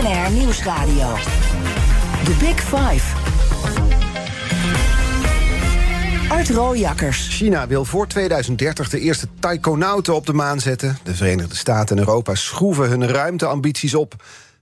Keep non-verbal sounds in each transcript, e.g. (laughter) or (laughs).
BNR Nieuwsradio. The Big Five. Art Rooijakkers. China wil voor 2030 de eerste taikonauten op de maan zetten. De Verenigde Staten en Europa schroeven hun ruimteambities op.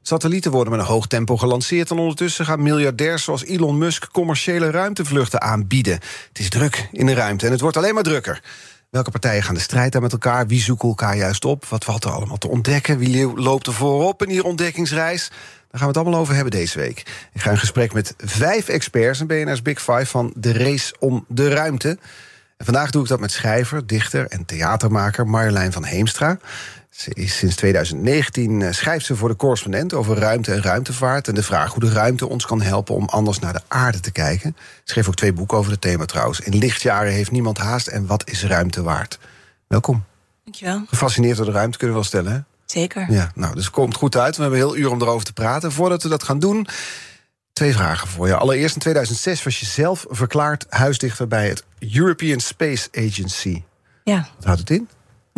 Satellieten worden met een hoog tempo gelanceerd... en ondertussen gaan miljardairs zoals Elon Musk... commerciële ruimtevluchten aanbieden. Het is druk in de ruimte en het wordt alleen maar drukker. Welke partijen gaan de strijd aan met elkaar? Wie zoeken elkaar juist op? Wat valt er allemaal te ontdekken? Wie loopt er voorop in die ontdekkingsreis? Daar gaan we het allemaal over hebben deze week. Ik ga in gesprek met vijf experts in BNR's Big Five... van de race om de ruimte. En vandaag doe ik dat met schrijver, dichter en theatermaker Marjolein van Heemstra. Ze is sinds 2019 eh, schrijft ze voor de correspondent over ruimte en ruimtevaart. En de vraag hoe de ruimte ons kan helpen om anders naar de aarde te kijken. Ze schreef ook twee boeken over het thema trouwens. In lichtjaren heeft niemand haast en wat is ruimte waard? Welkom. Dankjewel. Gefascineerd door de ruimte kunnen we wel stellen, hè? Zeker. Ja, nou, dus het komt goed uit. We hebben een heel uur om erover te praten. Voordat we dat gaan doen, twee vragen voor je. Allereerst in 2006 was je zelf verklaard huisdichter bij het European Space Agency. Ja. Wat houdt het in?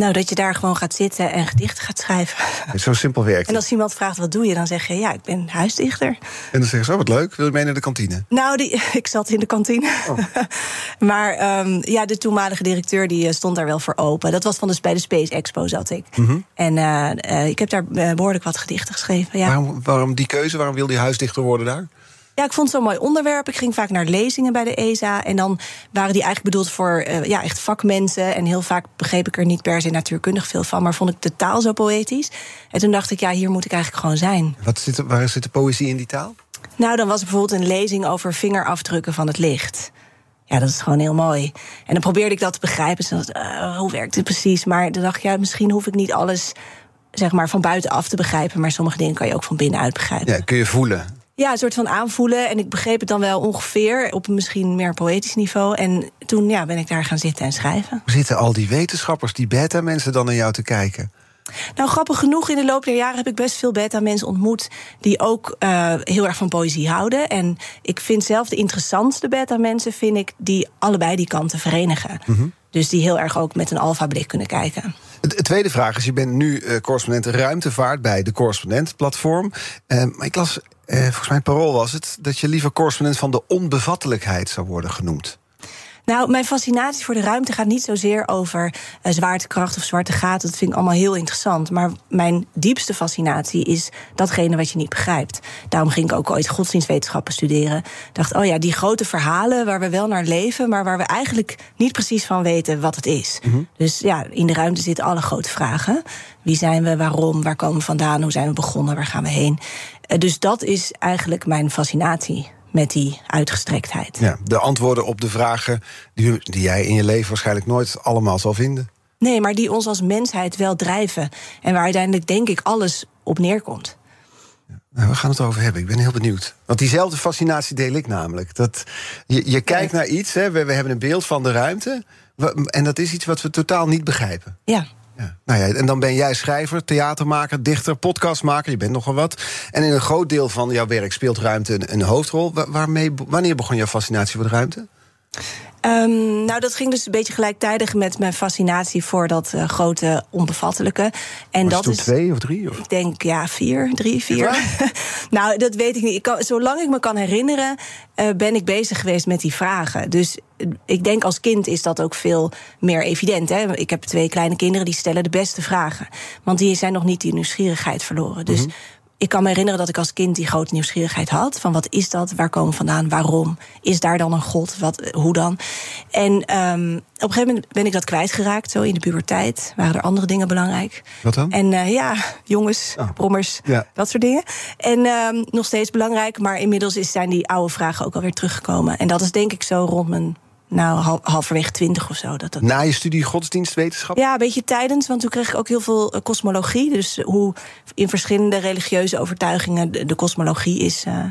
Nou, dat je daar gewoon gaat zitten en gedichten gaat schrijven. Zo simpel werkt En als iemand vraagt wat doe je, dan zeg je ja, ik ben huisdichter. En dan zeggen ze, oh, wat leuk, wil je mee naar de kantine? Nou, die, (laughs) ik zat in de kantine. Oh. (laughs) maar ehm, ja, de toenmalige directeur die eh, stond daar wel voor open. Dat was van de, bij de Space Expo zat ik. Mhm. En eh, eh, ik heb daar eh, behoorlijk wat gedichten geschreven. Ja. Waarom, waarom die keuze? Waarom wilde je huisdichter worden daar? Ja, ik vond het zo'n mooi onderwerp. Ik ging vaak naar lezingen bij de ESA. En dan waren die eigenlijk bedoeld voor eh, ja, echt vakmensen. En heel vaak begreep ik er niet per se natuurkundig veel van. Maar vond ik de taal zo poëtisch. En toen dacht ik, ja, hier moet ik eigenlijk gewoon zijn. Wat zit er, waar zit de poëzie in die taal? Nou, dan was er bijvoorbeeld een lezing over vingerafdrukken van het licht. Ja, dat is gewoon heel mooi. En dan probeerde ik dat te begrijpen. Dus dacht hoe werkt het precies? Maar dan dacht ik, ja, misschien hoef ik niet alles zeg maar, van buitenaf te begrijpen. Maar sommige dingen kan je ook van binnenuit begrijpen. Ja, kun je voelen. Ja, een soort van aanvoelen. En ik begreep het dan wel ongeveer op een misschien meer poëtisch niveau. En toen ja, ben ik daar gaan zitten en schrijven. Hoe zitten al die wetenschappers, die beta-mensen dan naar jou te kijken? Nou, grappig genoeg, in de loop der jaren heb ik best veel beta-mensen ontmoet... die ook uh, heel erg van poëzie houden. En ik vind zelf de interessantste beta-mensen... vind ik die allebei die kanten verenigen. Mm -hmm. Dus die heel erg ook met een alfa-blik kunnen kijken. De tweede vraag is, je bent nu uh, correspondent ruimtevaart... bij de Correspondent-platform. Uh, maar ik las, volgens mijn parool was het... dat je liever correspondent van de onbevattelijkheid zou worden genoemd. Nou, mijn fascinatie voor de ruimte gaat niet zozeer over uh, zwaartekracht of zwarte gaten. Dat vind ik allemaal heel interessant. Maar mijn diepste fascinatie is datgene wat je niet begrijpt. Daarom ging ik ook ooit godsdienstwetenschappen studeren. Ik dacht, oh ja, die grote verhalen waar we wel naar leven, maar waar we eigenlijk niet precies van weten wat het is. Mm -hmm. Dus ja, in de ruimte zitten alle grote vragen. Wie zijn we, waarom, waar komen we vandaan, hoe zijn we begonnen, waar gaan we heen? Uh, dus dat is eigenlijk mijn fascinatie met die uitgestrektheid. Ja, de antwoorden op de vragen die, die jij in je leven waarschijnlijk nooit allemaal zal vinden. Nee, maar die ons als mensheid wel drijven. En waar uiteindelijk, denk ik, alles op neerkomt. Nou, we gaan het over hebben. Ik ben heel benieuwd. Want diezelfde fascinatie deel ik namelijk. Dat je, je kijkt naar iets, hè, we, we hebben een beeld van de ruimte. En dat is iets wat we totaal niet begrijpen. Ja. Nou ja, en dan ben jij schrijver, theatermaker, dichter, podcastmaker. Je bent nogal wat. En in een groot deel van jouw werk speelt ruimte een, hoofdrol. Waarmee, wanneer begon jouw fascinatie voor ruimte? Um, nou, dat ging dus een beetje gelijktijdig met mijn fascinatie voor dat uh, grote onbevattelijke. En Was dat toen is. twee of drie? Of? Ik denk ja, vier, drie, vier. (laughs) nou, dat weet ik niet. Ik kan, zolang ik me kan herinneren, uh, ben ik bezig geweest met die vragen. Dus ik denk als kind is dat ook veel meer evident. Hè? Ik heb twee kleine kinderen die stellen de beste vragen. Want die zijn nog niet die nieuwsgierigheid verloren. Dus. Mm-hmm ik kan me herinneren dat ik als kind die grote nieuwsgierigheid had. Van wat is dat? Waar komen we vandaan? Waarom? Is daar dan een god? Wat, hoe dan? En um, op een gegeven moment ben ik dat kwijtgeraakt. Zo in de puberteit waren er andere dingen belangrijk. Wat dan? En uh, ja, jongens, oh. brommers, ja. dat soort dingen. En um, nog steeds belangrijk. Maar inmiddels zijn die oude vragen ook alweer teruggekomen. En dat is denk ik zo rond mijn nou, halverwege twintig of zo. Dat dat... Na je studie godsdienstwetenschap? Ja, een beetje tijdens, want toen kreeg ik ook heel veel uh, kosmologie. Dus hoe in verschillende religieuze overtuigingen de, de kosmologie is uh,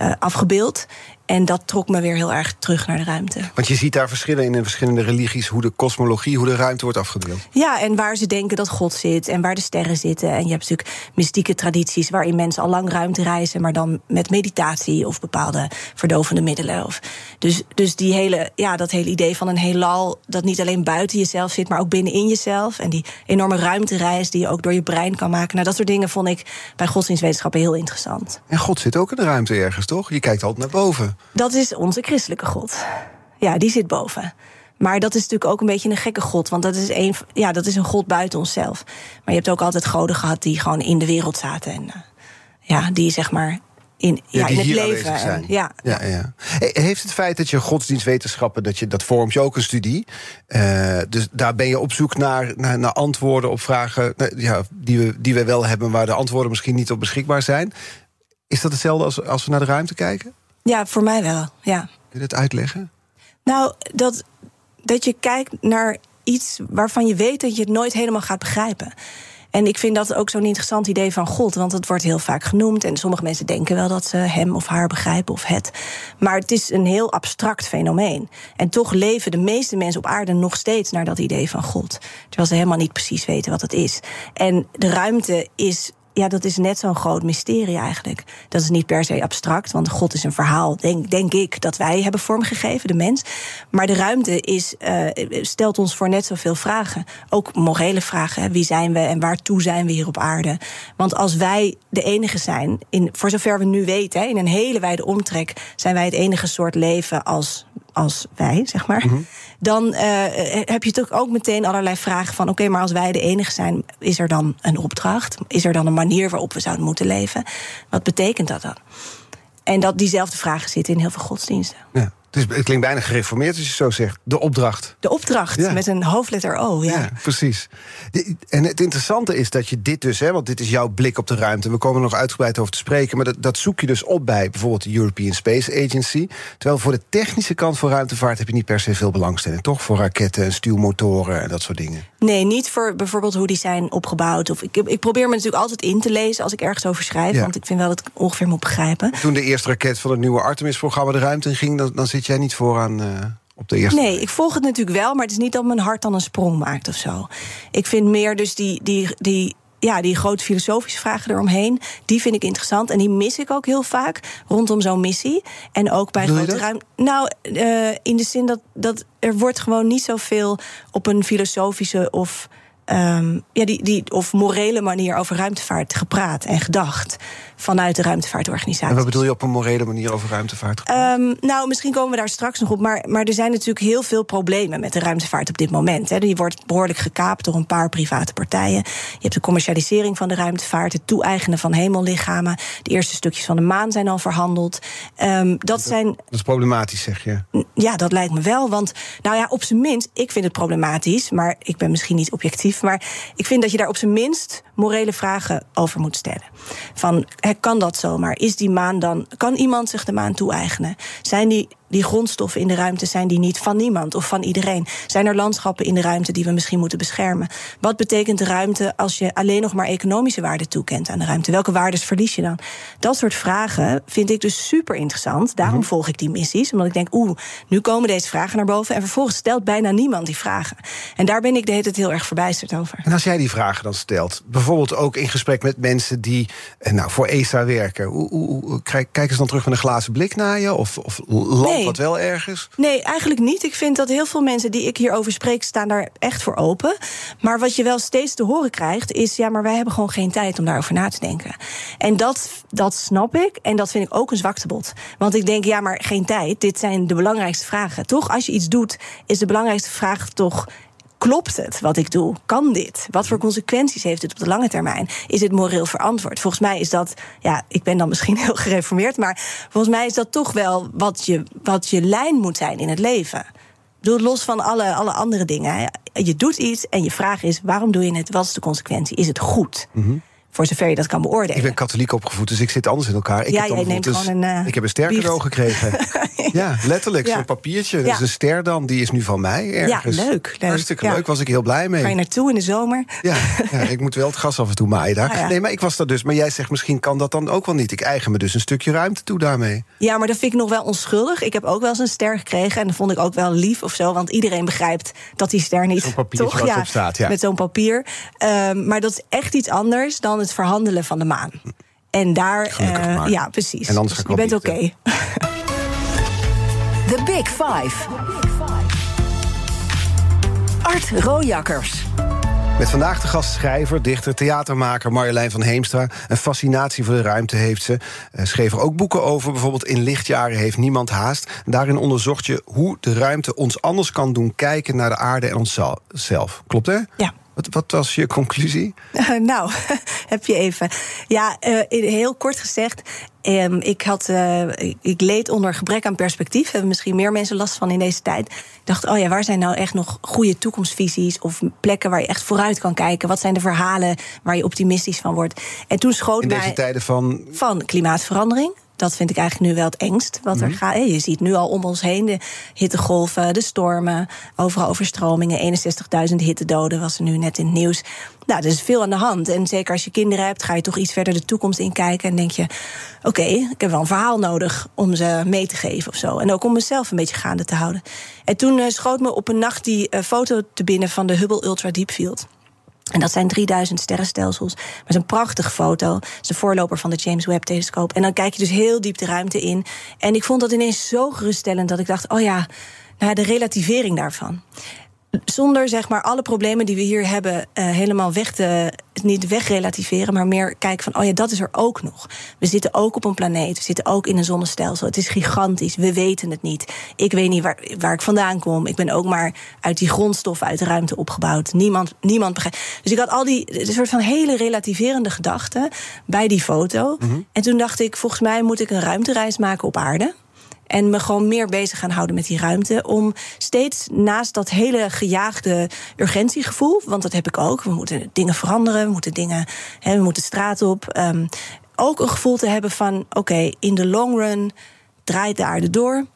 uh, afgebeeld. En dat trok me weer heel erg terug naar de ruimte. Want je ziet daar verschillen in de verschillende religies, hoe de kosmologie, hoe de ruimte wordt afgebeeld. Ja, en waar ze denken dat God zit en waar de sterren zitten. En je hebt natuurlijk mystieke tradities waarin mensen al lang ruimte reizen, maar dan met meditatie of bepaalde verdovende middelen. Of, dus, dus die hele, ja, dat hele idee van een heelal dat niet alleen buiten jezelf zit, maar ook binnenin jezelf. En die enorme ruimtereis die je ook door je brein kan maken. Nou, dat soort dingen vond ik bij godsdienstwetenschappen heel interessant. En God zit ook in de ruimte ergens, toch? Je kijkt altijd naar boven. Dat is onze christelijke God. Ja, die zit boven. Maar dat is natuurlijk ook een beetje een gekke God. Want dat is een, ja, dat is een God buiten onszelf. Maar je hebt ook altijd goden gehad die gewoon in de wereld zaten. En uh, ja, die zeg maar in, ja, ja in het leven. En, ja. Ja, ja. Heeft het feit dat je godsdienstwetenschappen, dat, je, dat vormt je ook een studie. Uh, dus daar ben je op zoek naar, naar, naar antwoorden op vragen ja, die, we, die we wel hebben, waar de antwoorden misschien niet op beschikbaar zijn. Is dat hetzelfde als, als we naar de ruimte kijken? Ja, voor mij wel. Ja. Kun je dat uitleggen? Nou, dat, dat je kijkt naar iets waarvan je weet dat je het nooit helemaal gaat begrijpen. En ik vind dat ook zo'n interessant idee van God, want het wordt heel vaak genoemd. En sommige mensen denken wel dat ze hem of haar begrijpen of het. Maar het is een heel abstract fenomeen. En toch leven de meeste mensen op aarde nog steeds naar dat idee van God. Terwijl ze helemaal niet precies weten wat het is. En de ruimte is ja, dat is net zo'n groot mysterie eigenlijk. Dat is niet per se abstract, want God is een verhaal, denk, denk ik, dat wij hebben vormgegeven, de mens. Maar de ruimte is, uh, stelt ons voor net zoveel vragen. Ook morele vragen. Wie zijn we en waartoe zijn we hier op aarde? Want als wij de enige zijn, in, voor zover we nu weten, hè, in een hele wijde omtrek, zijn wij het enige soort leven als als wij, zeg maar. Mm-hmm. Dan uh, heb je toch ook meteen allerlei vragen van: oké, okay, maar als wij de enige zijn, is er dan een opdracht? Is er dan een manier waarop we zouden moeten leven? Wat betekent dat dan? En dat diezelfde vragen zitten in heel veel godsdiensten. Ja. Dus het klinkt bijna gereformeerd als je zo zegt. De opdracht. De opdracht, ja. met een hoofdletter O. Ja, ja precies. En het interessante is dat je dit dus, hè, want dit is jouw blik op de ruimte. We komen er nog uitgebreid over te spreken. Maar dat, dat zoek je dus op bij bijvoorbeeld de European Space Agency. Terwijl voor de technische kant van ruimtevaart heb je niet per se veel belangstelling, toch? Voor raketten en stuwmotoren en dat soort dingen. Nee, niet voor bijvoorbeeld hoe die zijn opgebouwd. Of ik, ik probeer me natuurlijk altijd in te lezen als ik ergens over schrijf. Ja. Want ik vind wel dat ik ongeveer moet begrijpen. Toen de eerste raket van het nieuwe Artemis-programma de ruimte in ging, dan, dan zit jij niet vooraan. Uh, op de eerste. Nee, ik volg het natuurlijk wel, maar het is niet dat mijn hart dan een sprong maakt of zo. Ik vind meer dus die, die, die ja, die grote filosofische vragen eromheen, die vind ik interessant. En die mis ik ook heel vaak rondom zo'n missie. En ook bij grote ruimte. Nou, uh, in de zin dat, dat er wordt gewoon niet zoveel op een filosofische of. Um, ja, die, die, of morele manier over ruimtevaart gepraat en gedacht vanuit de ruimtevaartorganisatie. En wat bedoel je op een morele manier over ruimtevaart? Um, nou, misschien komen we daar straks nog op. Maar, maar er zijn natuurlijk heel veel problemen met de ruimtevaart op dit moment. Hè. Die wordt behoorlijk gekaapt door een paar private partijen. Je hebt de commercialisering van de ruimtevaart, het toe-eigenen van hemellichamen. De eerste stukjes van de maan zijn al verhandeld. Um, dat, dat, zijn. Dat is problematisch, zeg je? Ja, dat lijkt me wel. Want, nou ja, op zijn minst, ik vind het problematisch. Maar ik ben misschien niet objectief. Maar ik vind dat je daar op zijn minst morele vragen over moet stellen. Van kan dat zomaar? Is die maan dan. Kan iemand zich de maan toe-eigenen? Zijn die die grondstoffen in de ruimte zijn die niet van niemand of van iedereen? Zijn er landschappen in de ruimte die we misschien moeten beschermen? Wat betekent de ruimte als je alleen nog maar economische waarde toekent aan de ruimte? Welke waardes verlies je dan? Dat soort vragen vind ik dus super interessant. Daarom mm-hmm. volg ik die missies. Omdat ik denk, oeh, nu komen deze vragen naar boven. En vervolgens stelt bijna niemand die vragen. En daar ben ik de hele tijd heel erg verbijsterd over. En als jij die vragen dan stelt, bijvoorbeeld ook in gesprek met mensen die nou, voor ESA werken, hoe, hoe, kijken ze dan terug met een glazen blik naar je? Of, of land nee. wat wel ergens? Nee, eigenlijk niet. Ik vind dat heel veel mensen die ik hierover spreek, staan daar echt voor open. Maar wat je wel steeds te horen krijgt, is ja, maar wij hebben gewoon geen tijd om daarover na te denken. En dat, dat snap ik. En dat vind ik ook een zwaktebod. Want ik denk, ja, maar geen tijd. Dit zijn de belangrijkste vragen. Toch, als je iets doet, is de belangrijkste vraag toch Klopt het wat ik doe? Kan dit? Wat voor consequenties heeft het op de lange termijn? Is het moreel verantwoord? Volgens mij is dat, ja, ik ben dan misschien (laughs) heel gereformeerd, maar volgens mij is dat toch wel wat je, wat je lijn moet zijn in het leven. Bedoel, los van alle, alle andere dingen. Je doet iets en je vraag is: waarom doe je het? Wat is de consequentie? Is het goed? Mm -hmm. Voor zover je dat kan beoordelen. Ik ben katholiek opgevoed, dus ik zit anders in elkaar. Ik ja, heb jij neemt dus, gewoon een. Uh, ik heb een sterker oog gekregen. (laughs) Ja, letterlijk. Ja. Zo'n papiertje. Is een ster dan. Die is nu van mij ergens. Ja, leuk, leuk. Hartstikke leuk. Was ik heel blij mee. Ga je naartoe in de zomer? Ja, ja, ik moet wel het gas af en toe maaien daar. (laughs) Ah. Nee, maar ik was daar dus. Maar jij zegt misschien kan dat dan ook wel niet. Ik eigen me dus een stukje ruimte toe daarmee. Ja, maar dat vind ik nog wel onschuldig. Ik heb ook wel eens een ster gekregen. En dat vond ik ook wel lief of zo. Want iedereen begrijpt dat die ster niet. Zo'n toch? ja, staat, ja. Met zo'n papier. Ehm, maar dat is echt iets anders dan het verhandelen van de maan. En daar. Gelukkig eh, maar. ja, precies. En anders Dus ga ik je bent oké. (laughs) The Big Five. Art Rojakkers. Met vandaag de gast schrijver, dichter, theatermaker Marjolein van Heemstra. Een fascinatie voor de ruimte heeft ze. Eh, schreef er ook boeken over. Bijvoorbeeld In lichtjaren heeft niemand haast. Daarin onderzocht je hoe de ruimte ons anders kan doen kijken naar de aarde en onszelf. Klopt hè? Ja. Wat, wat was je conclusie? (laughs) nou, (laughs) heb je even. Ja, eh, heel kort gezegd. ehm, ik, had, eh, ik- leed onder gebrek aan perspectief. Hebben misschien meer mensen last van in deze tijd. Ik dacht, oh ja, waar zijn nou echt nog goede toekomstvisies? Of plekken waar je echt vooruit kan kijken? Wat zijn de verhalen waar je optimistisch van wordt? En toen schoot In mij deze tijden van van klimaatverandering. Dat vind ik eigenlijk nu wel het engst wat er gaat. Eh, Je ziet nu al om ons heen de hittegolven, de stormen, overal overstromingen. 61.000 hittedoden was er nu net in het nieuws. Nou, er is veel aan de hand. En zeker als je kinderen hebt, ga je toch iets verder de toekomst inkijken. En denk je, oké, ik heb wel een verhaal nodig om ze mee te geven of zo. En ook om mezelf een beetje gaande te houden. En toen eh, schoot me op een nacht die eh, foto te binnen van de Hubble Ultra Deep Field. En dat zijn 3000 sterrenstelsels. Maar het is een prachtige foto. Het is de voorloper van de James Webb-telescoop. En dan kijk je dus heel diep de ruimte in. En ik vond dat ineens zo geruststellend dat ik dacht: oh ja, nou, de relativering daarvan. Zonder zeg maar alle problemen die we hier hebben eh, helemaal weg te. niet wegrelativeren, maar meer kijken van: oh ja, dat is er ook nog. We zitten ook op een planeet, we zitten ook in een zonnestelsel. Het is gigantisch, we weten het niet. Ik weet niet waar, waar ik vandaan kom. Ik ben ook maar uit die grondstoffen uit de ruimte opgebouwd. Niemand, niemand begrijpt. Dus ik had al die een soort van hele relativerende gedachten bij die foto. En toen dacht ik: volgens mij moet ik een ruimtereis maken op aarde. En me gewoon meer bezig gaan houden met die ruimte. Om steeds naast dat hele gejaagde urgentiegevoel, want dat heb ik ook. We moeten dingen veranderen, we moeten dingen, hè, we moeten straat op. ehm, ook een gevoel te hebben van: oké, in de long run draait de aarde door.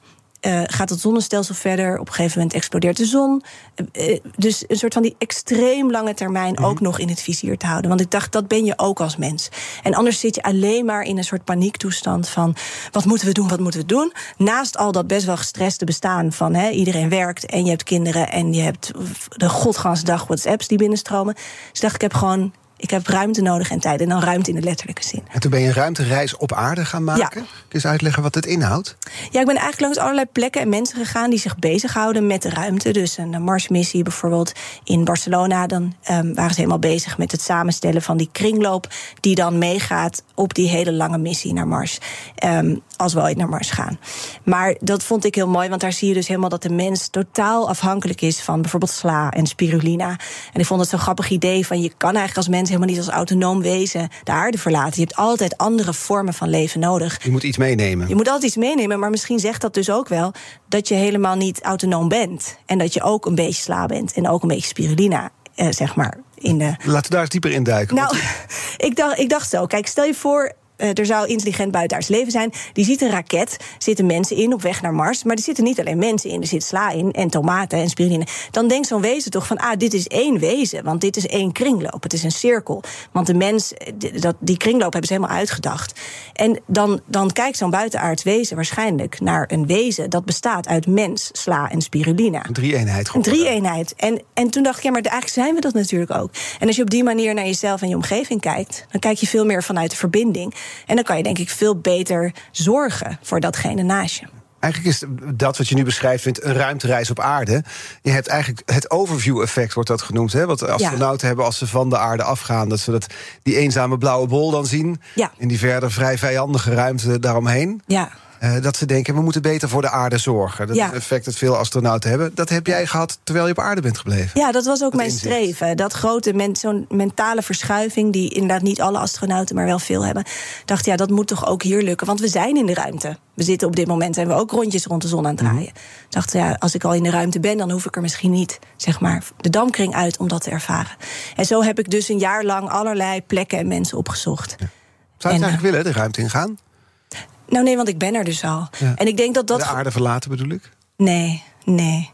Eh, gaat het zonnestelsel verder. Op een gegeven moment explodeert de zon. Eh, eh, dus een soort van die extreem lange termijn ook nog in het vizier te houden. Want ik dacht, dat ben je ook als mens. En anders zit je alleen maar in een soort paniektoestand van... wat moeten we doen, wat moeten we doen? Naast al dat best wel gestreste bestaan van... Hè, iedereen werkt en je hebt kinderen... en je hebt de godganse dag WhatsApps die binnenstromen. Dus dacht ik, ik heb gewoon... Ik heb ruimte nodig en tijd. En dan ruimte in de letterlijke zin. En toen ben je een ruimtereis op aarde gaan maken. Ja. Kun je eens uitleggen wat het inhoudt? Ja, ik ben eigenlijk langs allerlei plekken en mensen gegaan die zich bezighouden met de ruimte. Dus een Marsmissie bijvoorbeeld in Barcelona. Dan ehm, waren ze helemaal bezig met het samenstellen van die kringloop. Die dan meegaat op die hele lange missie naar Mars. Ehm, als we ooit naar Mars gaan. Maar dat vond ik heel mooi, want daar zie je dus helemaal dat de mens totaal afhankelijk is van bijvoorbeeld sla en spirulina. En ik vond het zo'n grappig idee van je kan eigenlijk als mens helemaal niet als autonoom wezen de aarde verlaten. Je hebt altijd andere vormen van leven nodig. Je moet iets meenemen. Je moet altijd iets meenemen, maar misschien zegt dat dus ook wel dat je helemaal niet autonoom bent. En dat je ook een beetje sla bent en ook een beetje spirulina, eh, zeg maar. In de... Laten we daar eens dieper in duiken. Nou, want- (laughs) ik dacht, ik dacht zo. Kijk, stel je voor. Eh, er zou intelligent buitenaards leven zijn. Die ziet een raket, zitten mensen in op weg naar Mars. Maar er zitten niet alleen mensen in, er zit sla in en tomaten en spiruline. Dan denkt zo'n wezen toch van, ah, dit is één wezen. Want dit is één kringloop, het is een cirkel. Want de mens, eh, die- dat, die kringloop hebben ze helemaal uitgedacht. En dan, dan kijkt zo'n buitenaards wezen waarschijnlijk naar een wezen... dat bestaat uit mens, sla en spirulina. Een drie-eenheid Een drie-eenheid. En, en toen dacht ik, ja, maar eigenlijk zijn we dat natuurlijk ook. En als je op die manier naar jezelf en je omgeving kijkt, dan kijk je veel meer vanuit de verbinding. En dan kan je denk ik veel beter zorgen voor datgene naast je. Eigenlijk is dat wat je nu beschrijft, vindt een ruimtereis op aarde. Je hebt eigenlijk het overview-effect, wordt dat genoemd. Hè? Wat astronauten hebben als ze van de aarde afgaan. Dat ze dat, die eenzame blauwe bol dan zien. Ja. In die verder vrij vijandige ruimte daaromheen. Ja. Eh, dat ze denken, we moeten beter voor de aarde zorgen. Dat Ja. is een effect dat veel astronauten hebben. Dat heb jij gehad terwijl je op aarde bent gebleven. Ja, dat was ook Dat mijn inzicht. streven. Dat grote, men, zo'n mentale verschuiving, die inderdaad niet alle astronauten, maar wel veel hebben. Dacht, ja, dat moet toch ook hier lukken. Want we zijn in de ruimte. We zitten op dit moment en we ook rondjes rond de zon aan het Mhm. draaien. Dacht, ja, als ik al in de ruimte ben, dan hoef ik er misschien niet, zeg maar, de damkring uit om dat te ervaren. En zo heb ik dus een jaar lang allerlei plekken en mensen opgezocht. Zou je het eigenlijk willen, de ruimte ingaan? Nou nee, want ik ben er dus al. En ik denk dat dat. De aarde verlaten bedoel ik? Nee, nee.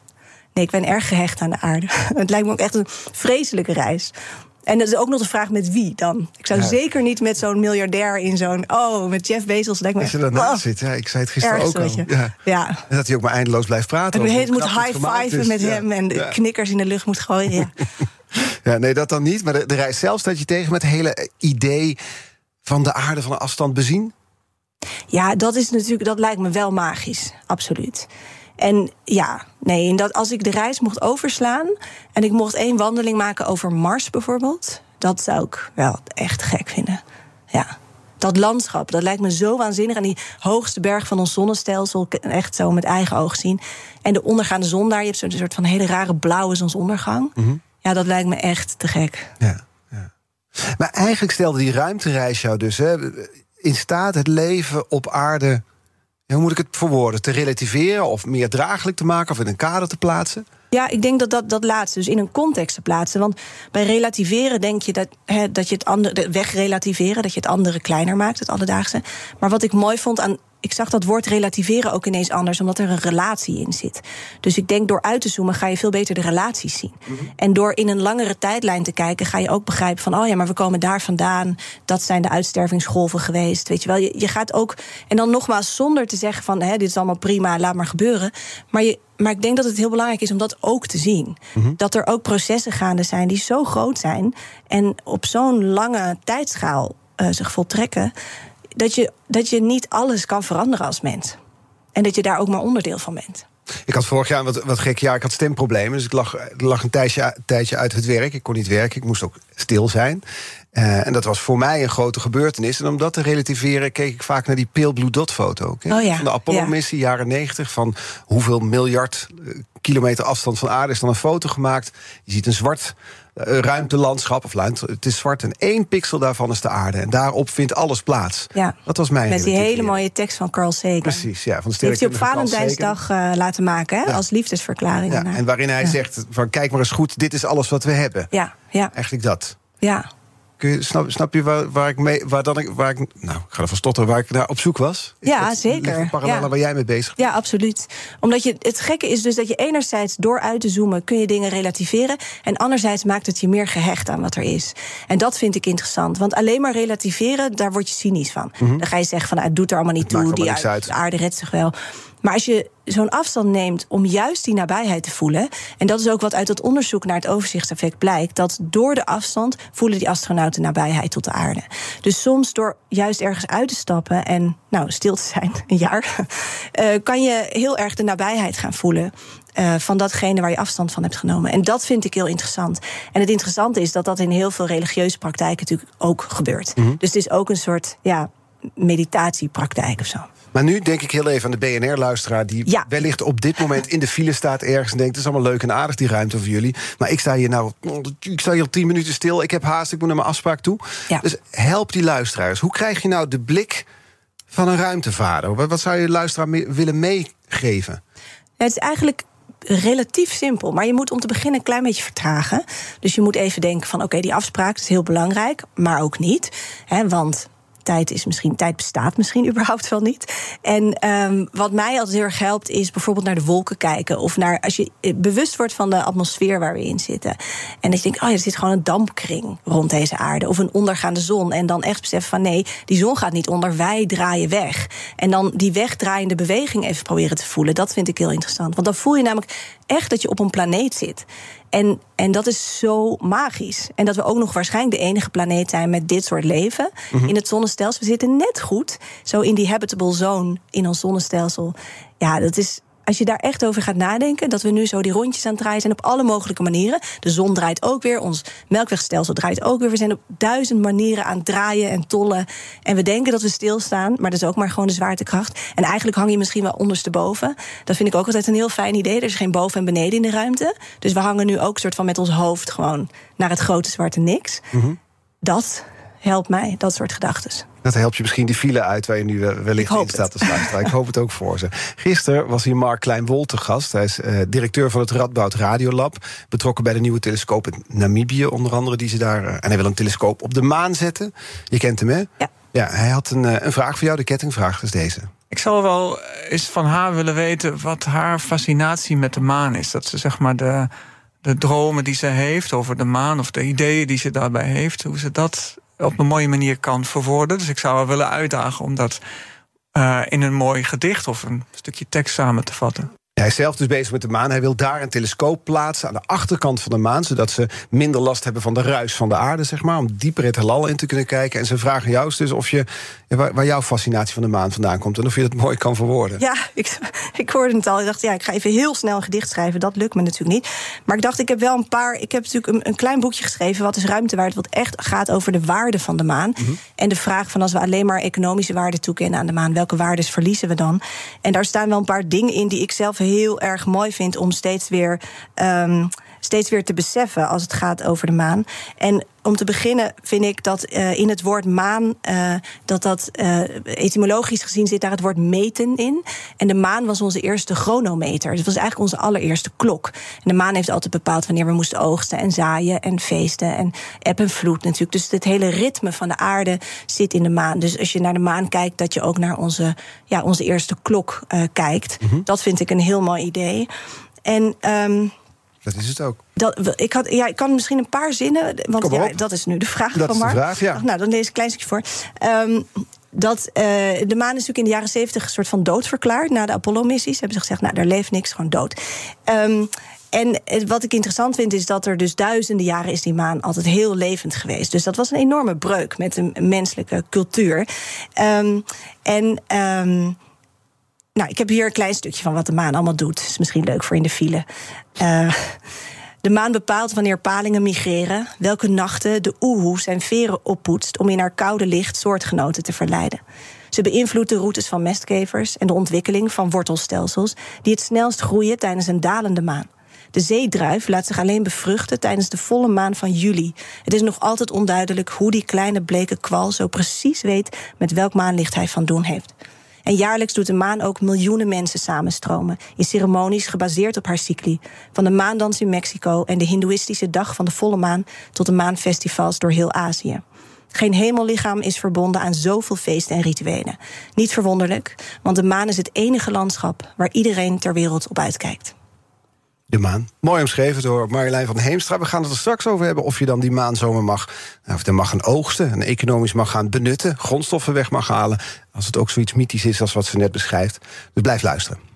Nee, ik ben erg gehecht aan de aarde. (laughs) Het lijkt me ook echt een vreselijke reis. En dat is ook nog de vraag met wie dan. Ik zou Ja. zeker niet met zo'n miljardair in zo'n... Oh, met Jeff Bezos. Lijkt me Als je daarnaast oh, zit, ja, ik zei het gisteren ook al. je- Ja. Ja. En dat hij ook maar eindeloos blijft praten. En hoe moet high-fiven met hem en de knikkers in de lucht moet gooien. Ja. (laughs) Ja, nee, dat dan niet. Maar de, de reis zelf staat je tegen met het hele idee van de aarde van een afstand bezien. Ja, dat is natuurlijk, dat lijkt me wel magisch, absoluut. En ja, nee, en dat als ik de reis mocht overslaan en ik mocht één wandeling maken over Mars bijvoorbeeld, dat zou ik wel echt gek vinden. Ja. Dat landschap, dat lijkt me zo waanzinnig. En die hoogste berg van ons zonnestelsel, echt zo met eigen oog zien. En de ondergaande zon daar, je hebt zo'n soort van hele rare blauwe zonsondergang. Ja, dat lijkt me echt te gek. Ja, ja. Maar eigenlijk stelde die ruimtereis jou dus hè, in staat het leven op aarde. Hoe moet ik het verwoorden? Te relativeren of meer draaglijk te maken of in een kader te plaatsen? Ja, ik denk dat dat, dat laatste, dus in een context te plaatsen. Want bij relativeren denk je dat, dat je het andere, de- wegrelativeren, dat je het andere kleiner maakt, het alledaagse. Maar wat ik mooi vond aan. Ik zag dat woord relativeren ook ineens anders, omdat er een relatie in zit. Dus ik denk door uit te zoomen ga je veel beter de relaties zien. En door in een langere tijdlijn te kijken, ga je ook begrijpen van, oh ja, maar we komen daar vandaan. Dat zijn de uitstervingsgolven geweest. Weet je wel, je, je gaat ook. En dan nogmaals, zonder te zeggen van, hè, dit is allemaal prima, laat maar gebeuren. Maar je, maar ik denk dat het heel belangrijk is om dat ook te zien. Dat er ook processen gaande zijn die zo groot zijn en op zo'n lange tijdschaal eh, zich voltrekken, dat je, dat je niet alles kan veranderen als mens. En dat je daar ook maar onderdeel van bent. Ik had vorig jaar wat, wat gek jaar. Ik had stemproblemen. Dus ik lag, lag een tijdje, tijdje uit het werk. Ik kon niet werken. Ik moest ook stil zijn. Eh, en dat was voor mij een grote gebeurtenis. En om dat te relativeren, keek ik vaak naar die Pale Blue Dot foto. ook, hè? Oh ja, Van de Apollo-missie, jaren 90. Van hoeveel miljard eh, kilometer afstand van aarde is dan een foto gemaakt. Je ziet een zwart ruimtelandschap. Of ruimte, het is zwart. En één pixel daarvan is de aarde. En daarop vindt alles plaats. Ja. Dat was mijn Met die hele mooie tekst van Carl Sagan. Precies, ja. Van de Die heeft hij op. Valentijnsdag eh, laten maken, hè, Ja. als liefdesverklaring. Ja, en waarin hij zegt: van, kijk maar eens goed, dit is alles wat we hebben. Ja, ja, Eigenlijk dat. ja. Kun je, snap, snap je waar, waar ik mee, waar dan ik, waar ik, nou, ik ga ervan stotteren, waar ik naar op zoek was? Is Ja, zeker. parallellen Ja. waar jij mee bezig bent? Ja, absoluut. Omdat je, het gekke is dus dat je enerzijds door uit te zoomen kun je dingen relativeren. En anderzijds maakt het je meer gehecht aan wat er is. En dat vind ik interessant. Want alleen maar relativeren, daar word je cynisch van. Dan ga je zeggen van nou, het doet er allemaal niet Het toe. Die uit- uit. de aarde redt zich wel. Maar als je zo'n afstand neemt om juist die nabijheid te voelen. En dat is ook wat uit het onderzoek naar het overzichtseffect blijkt. Dat door de afstand voelen die astronauten nabijheid tot de aarde. Dus soms door juist ergens uit te stappen en nou, stil te zijn, (laughs) een jaar, eh, kan je heel erg de nabijheid gaan voelen. eh, van datgene waar je afstand van hebt genomen. En dat vind ik heel interessant. En het interessante is dat dat in heel veel religieuze praktijken natuurlijk ook gebeurt. Mhm. Dus het is ook een soort ja, meditatiepraktijk of zo. Maar nu denk ik heel even aan de BNR-luisteraar... die Ja. wellicht op dit moment in de file staat ergens... en denkt, het is allemaal leuk en aardig, die ruimte voor jullie. Maar ik sta hier nou ik sta hier al tien minuten stil. Ik heb haast, ik moet naar mijn afspraak toe. Ja. Dus help die luisteraars. Hoe krijg je nou de blik van een ruimtevader? Wat, wat zou je luisteraar willen meegeven? Het is eigenlijk relatief simpel. Maar je moet om te beginnen een klein beetje vertragen. Dus je moet even denken van oké, die afspraak is heel belangrijk, maar ook niet. Hè, want tijd is misschien, tijd bestaat misschien (laughs) überhaupt wel niet. En ehm, wat mij altijd heel erg helpt, is bijvoorbeeld naar de wolken kijken. Of naar als je eh, bewust wordt van de atmosfeer waar we in zitten. En dat je denkt, oh ja, er zit gewoon een dampkring rond deze aarde. Of een ondergaande zon. En dan echt beseffen van nee, die zon gaat niet onder, wij draaien weg. En dan die wegdraaiende beweging even proberen te voelen. Dat vind ik heel interessant. Want dan voel je namelijk echt dat je op een planeet zit. En, en dat is zo magisch. En dat we ook nog waarschijnlijk de enige planeet zijn met dit soort leven in het zonnestelsel. We zitten net goed, zo in die habitable zone in ons zonnestelsel. Ja, dat is. Als je daar echt over gaat nadenken, dat we nu zo die rondjes aan het draaien zijn op alle mogelijke manieren. De zon draait ook weer, ons melkwegstelsel draait ook weer. We zijn op duizend manieren aan het draaien en tollen. En we denken dat we stilstaan, maar dat is ook maar gewoon de zwaartekracht. En eigenlijk hang je misschien wel ondersteboven. Dat vind ik ook altijd een heel fijn idee. Er is geen boven en beneden in de ruimte. Dus we hangen nu ook soort van met ons hoofd gewoon naar het grote zwarte niks. Dat helpt mij, dat soort gedachten. Dat helpt je misschien die file uit waar je nu eh, wellicht in staat te luisteren. Ik hoop het ook voor ze. Gisteren was hier Mark Kleinwol te gast. Hij is eh, directeur van het Radboud Radiolab. Betrokken bij de nieuwe telescoop in Namibië, onder andere. Die ze daar, eh, en hij wil een telescoop op de maan zetten. Je kent hem, hè? Ja. Ja, hij had een, een vraag voor jou, de kettingvraag, is dus deze. Ik zou wel eens van haar willen weten wat haar fascinatie met de maan is. Dat ze zeg maar de, de dromen die ze heeft over de maan of de ideeën die ze daarbij heeft, hoe ze dat op een mooie manier kan verwoorden. Dus ik zou haar willen uitdagen om dat uh, in een mooi gedicht of een stukje tekst samen te vatten. Hij is zelf dus bezig met de maan. Hij wil daar een telescoop plaatsen aan de achterkant van de maan... zodat ze minder last hebben van de ruis van de aarde, zeg maar... om dieper het heelal in te kunnen kijken. En ze vragen jou dus of je, waar, jouw fascinatie van de maan vandaan komt... en of je dat mooi kan verwoorden. Ja, (laughs) ik, ik hoorde het al. Ik dacht, ja, ik ga even heel snel een gedicht schrijven. Dat lukt me natuurlijk niet. Maar ik dacht, ik heb wel een paar... Ik heb natuurlijk een, een klein boekje geschreven... wat is ruimtewaarde, wat echt gaat over de waarde van de maan. Mhm. En de vraag van als we alleen maar economische waarde toekennen aan de maan... welke waardes verliezen we dan? En daar staan wel een paar dingen in die ik zelf heel erg mooi vind om steeds weer. Um, steeds weer te beseffen als het gaat over de maan. En om te beginnen vind ik dat uh, in het woord maan, uh, dat dat uh, etymologisch gezien zit daar het woord meten in. En de maan was onze eerste chronometer. Het was eigenlijk onze allereerste klok. En de maan heeft altijd bepaald wanneer we moesten oogsten en zaaien en feesten en eb en vloed natuurlijk. Dus het hele ritme van de aarde zit in de maan. Dus als je naar de maan kijkt, dat je ook naar onze, ja, onze eerste klok kijkt. Mm -hmm. Dat vind ik een heel mooi idee. En um, dat is het ook. Dat, ik, had, ja, ik kan misschien een paar zinnen, want ja, dat is nu de vraag dat van Mark. De vraag, ja. Nou, dan lees ik een klein stukje voor. Um, dat uh, de maan is natuurlijk in de jaren zeventig een soort van dood verklaard. Na de Apollo-missies hebben ze gezegd, nou, daar leeft niks, gewoon dood. Um, en wat ik interessant vind is dat er dus duizenden jaren is die maan altijd heel levend geweest. Dus dat was een enorme breuk met de menselijke cultuur. Um, en um, nou, ik heb hier een klein stukje van wat de maan allemaal doet. Is misschien leuk voor in de file. Uh, de maan bepaalt wanneer palingen migreren, welke nachten de oehoe zijn veren oppoetst om in haar koude licht soortgenoten te verleiden. Ze beïnvloedt de routes van mestkevers en de ontwikkeling van wortelstelsels die het snelst groeien tijdens een dalende maan. De zeedruif laat zich alleen bevruchten tijdens de volle maan van juli. Het is nog altijd onduidelijk hoe die kleine bleke kwal zo precies weet met welk maanlicht hij van doen heeft. En jaarlijks doet de maan ook miljoenen mensen samenstromen. In ceremonies gebaseerd op haar cycli. Van de maandans in Mexico en de Hindoeïstische dag van de volle maan tot de maanfestivals door heel Azië. Geen hemellichaam is verbonden aan zoveel feesten en rituelen. Niet verwonderlijk, want de maan is het enige landschap waar iedereen ter wereld op uitkijkt. De maan. Mooi omschreven door Marjolein van Heemstra. We gaan het er straks over hebben of je dan die maan zomaar mag... of er mag gaan oogsten en economisch mag gaan benutten... grondstoffen weg mag halen, als het ook zoiets mythisch is... als wat ze net beschrijft. Dus blijf luisteren.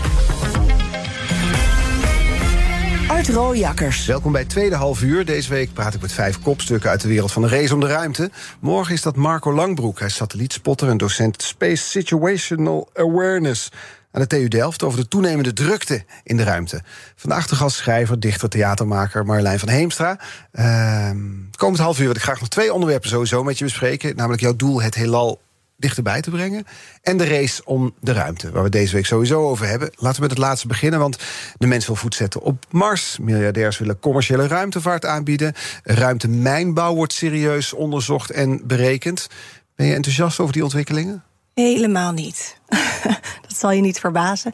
Art Rooijakkers. Welkom bij tweede half uur. Deze week praat ik met vijf kopstukken uit de wereld van de race om de ruimte. Morgen is dat Marco Langbroek. Hij is satellietspotter en docent Space Situational Awareness aan de TU Delft over de toenemende drukte in de ruimte. Vandaag de gastschrijver, dichter, theatermaker Marlijn van Heemstra. Uh, komend half uur wil ik graag nog twee onderwerpen sowieso met je bespreken. Namelijk jouw doel, het heelal dichterbij te brengen. En de race om de ruimte, waar we deze week sowieso over hebben. Laten we met het laatste beginnen, want de mens wil voet zetten op Mars. Miljardairs willen commerciële ruimtevaart aanbieden. Ruimtemijnbouw wordt serieus onderzocht en berekend. Ben je enthousiast over die ontwikkelingen? Helemaal niet. (laughs) dat zal je niet verbazen.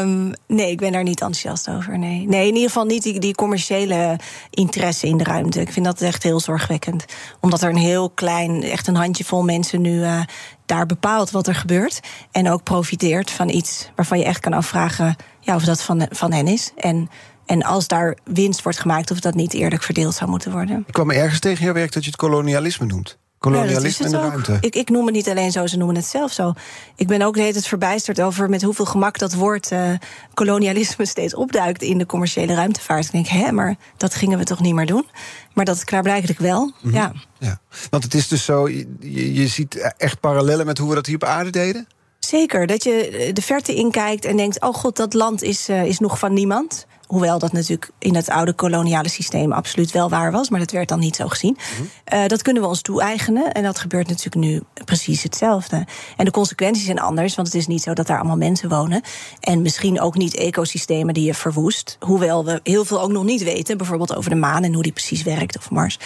Um, nee, ik ben daar niet enthousiast over. Nee, nee in ieder geval niet die, die commerciële interesse in de ruimte. Ik vind dat echt heel zorgwekkend. Omdat er een heel klein, echt een handjevol mensen nu uh, daar bepaalt wat er gebeurt. En ook profiteert van iets waarvan je echt kan afvragen ja, of dat van, van hen is. En en als daar winst wordt gemaakt, of dat niet eerlijk verdeeld zou moeten worden. Ik kwam ergens tegen jouw werk dat je het kolonialisme noemt. Kolonialisme ja, in de ruimte. Ik, ik, noem het niet alleen zo, ze noemen het zelf zo. Ik ben ook de hele tijd verbijsterd over met hoeveel gemak dat woord uh, kolonialisme (laughs) steeds opduikt in de commerciële ruimtevaart. Ik denk, hè, maar dat gingen we toch niet meer doen? Maar dat klaarblijkelijk wel. Mhm. ja. ja. Want het is dus zo, je, je ziet echt parallellen met hoe we dat hier op aarde deden? Zeker, dat je de verte inkijkt en denkt: oh god, dat land is, uh, is nog van niemand. Hoewel dat natuurlijk in het oude koloniale systeem absoluut wel waar was, maar dat werd dan niet zo gezien. Eh, dat kunnen we ons toe-eigenen en dat gebeurt natuurlijk nu precies hetzelfde. En de consequenties zijn anders, want het is niet zo dat daar allemaal mensen wonen. En misschien ook niet ecosystemen die je verwoest. Hoewel we heel veel ook nog niet weten, bijvoorbeeld over de maan en hoe die precies werkt of Mars.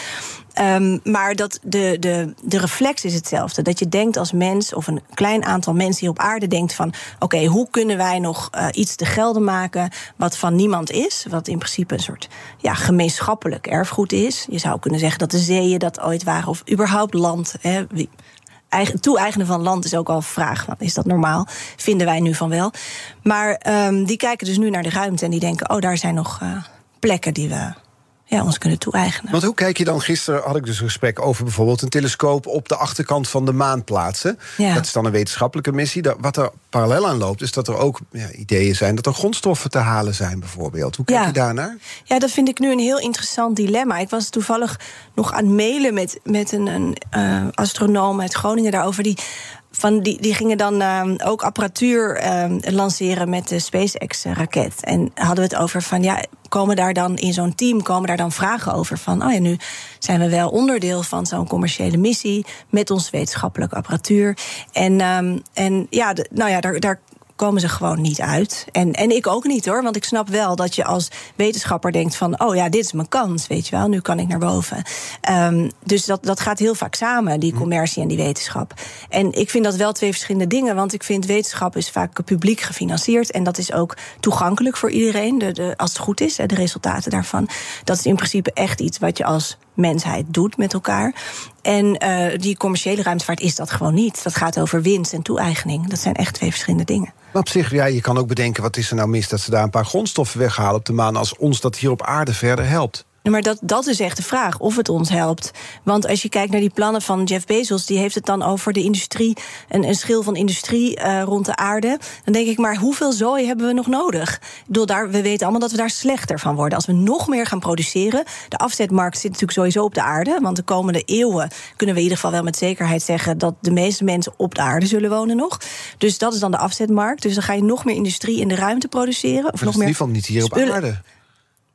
Um, maar dat de, de, de reflex is hetzelfde. Dat je denkt als mens, of een klein aantal mensen hier op aarde denkt van: oké, hoe kunnen wij nog uh, iets te gelden maken wat van niemand is? Wat in principe een soort ja, gemeenschappelijk erfgoed is. Je zou kunnen zeggen dat de zeeën dat ooit waren, of überhaupt land. Hè, eigen, toe-eigenen van land is ook al een vraag. Is dat normaal? Vinden wij nu van wel. Maar um, die kijken dus nu naar de ruimte en die denken: oh, daar zijn nog uh, plekken die we ja, ons kunnen toe-eigenen. Want hoe kijk je dan? Gisteren had ik dus een gesprek over bijvoorbeeld een telescoop op de achterkant van de maan plaatsen. Ja. Dat is dan een wetenschappelijke missie. Wat er parallel aan loopt, is dat er ook ja, ideeën zijn dat er grondstoffen te halen zijn, bijvoorbeeld. Hoe kijk ja. je daarnaar? Ja, dat vind ik nu een heel interessant dilemma. Ik was toevallig nog aan het mailen met, met een, een uh, astronoom uit Groningen daarover. Die van die, die gingen dan uh, ook apparatuur uh, lanceren met de SpaceX-raket. En hadden we het over van ja, komen daar dan in zo'n team komen daar dan vragen over van oh ja, nu zijn we wel onderdeel van zo'n commerciële missie met onze wetenschappelijke apparatuur. En, um, en ja, nou ja, daar, daar komen ze gewoon niet uit. En, en ik ook niet hoor, want ik snap wel dat je als wetenschapper denkt van... oh ja, dit is mijn kans, weet je wel, nu kan ik naar boven. Um, dus dat, dat gaat heel vaak samen, die commercie en die wetenschap. En ik vind dat wel twee verschillende dingen, want ik vind wetenschap is vaak publiek gefinancierd... en dat is ook toegankelijk voor iedereen, de, de, als het goed is, de resultaten daarvan. Dat is in principe echt iets wat je als mensheid doet met elkaar. En uh, die commerciële ruimtevaart is dat gewoon niet. Dat gaat over winst en toe-eigening. Dat zijn echt twee verschillende dingen. Maar op zich, ja, je kan ook bedenken... wat is er nou mis dat ze daar een paar grondstoffen weghalen op de maan... als ons dat hier op aarde verder helpt. Maar dat, dat is echt de vraag, of het ons helpt. Want als je kijkt naar die plannen van Jeff Bezos... die heeft het dan over de industrie, een, een schil van industrie uh, rond de aarde. Dan denk ik, maar hoeveel zooi hebben we nog nodig? Bedoel, daar, we weten allemaal dat we daar slechter van worden. Als we nog meer gaan produceren... de afzetmarkt zit natuurlijk sowieso op de aarde... want de komende eeuwen kunnen we in ieder geval wel met zekerheid zeggen... dat de meeste mensen op de aarde zullen wonen nog. Dus dat is dan de afzetmarkt. Dus dan ga je nog meer industrie in de ruimte produceren. Of maar nog meer in ieder geval niet hier op aarde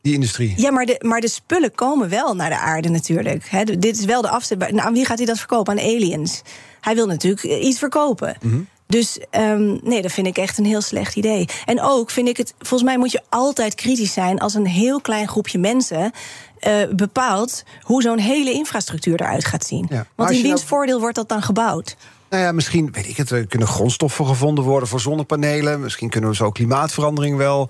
die industrie. Ja, maar de, maar de spullen komen wel naar de aarde natuurlijk. He, dit is wel de afzet. Nou, aan wie gaat hij dat verkopen? Aan aliens. Hij wil natuurlijk iets verkopen. Mm -hmm. Dus um, nee, dat vind ik echt een heel slecht idee. En ook vind ik het, volgens mij moet je altijd kritisch zijn als een heel klein groepje mensen uh, bepaalt hoe zo'n hele infrastructuur eruit gaat zien. Ja, Want in wiens nou... voordeel wordt dat dan gebouwd? Nou ja, misschien, weet ik het, er kunnen grondstoffen gevonden worden voor zonnepanelen. Misschien kunnen we zo klimaatverandering wel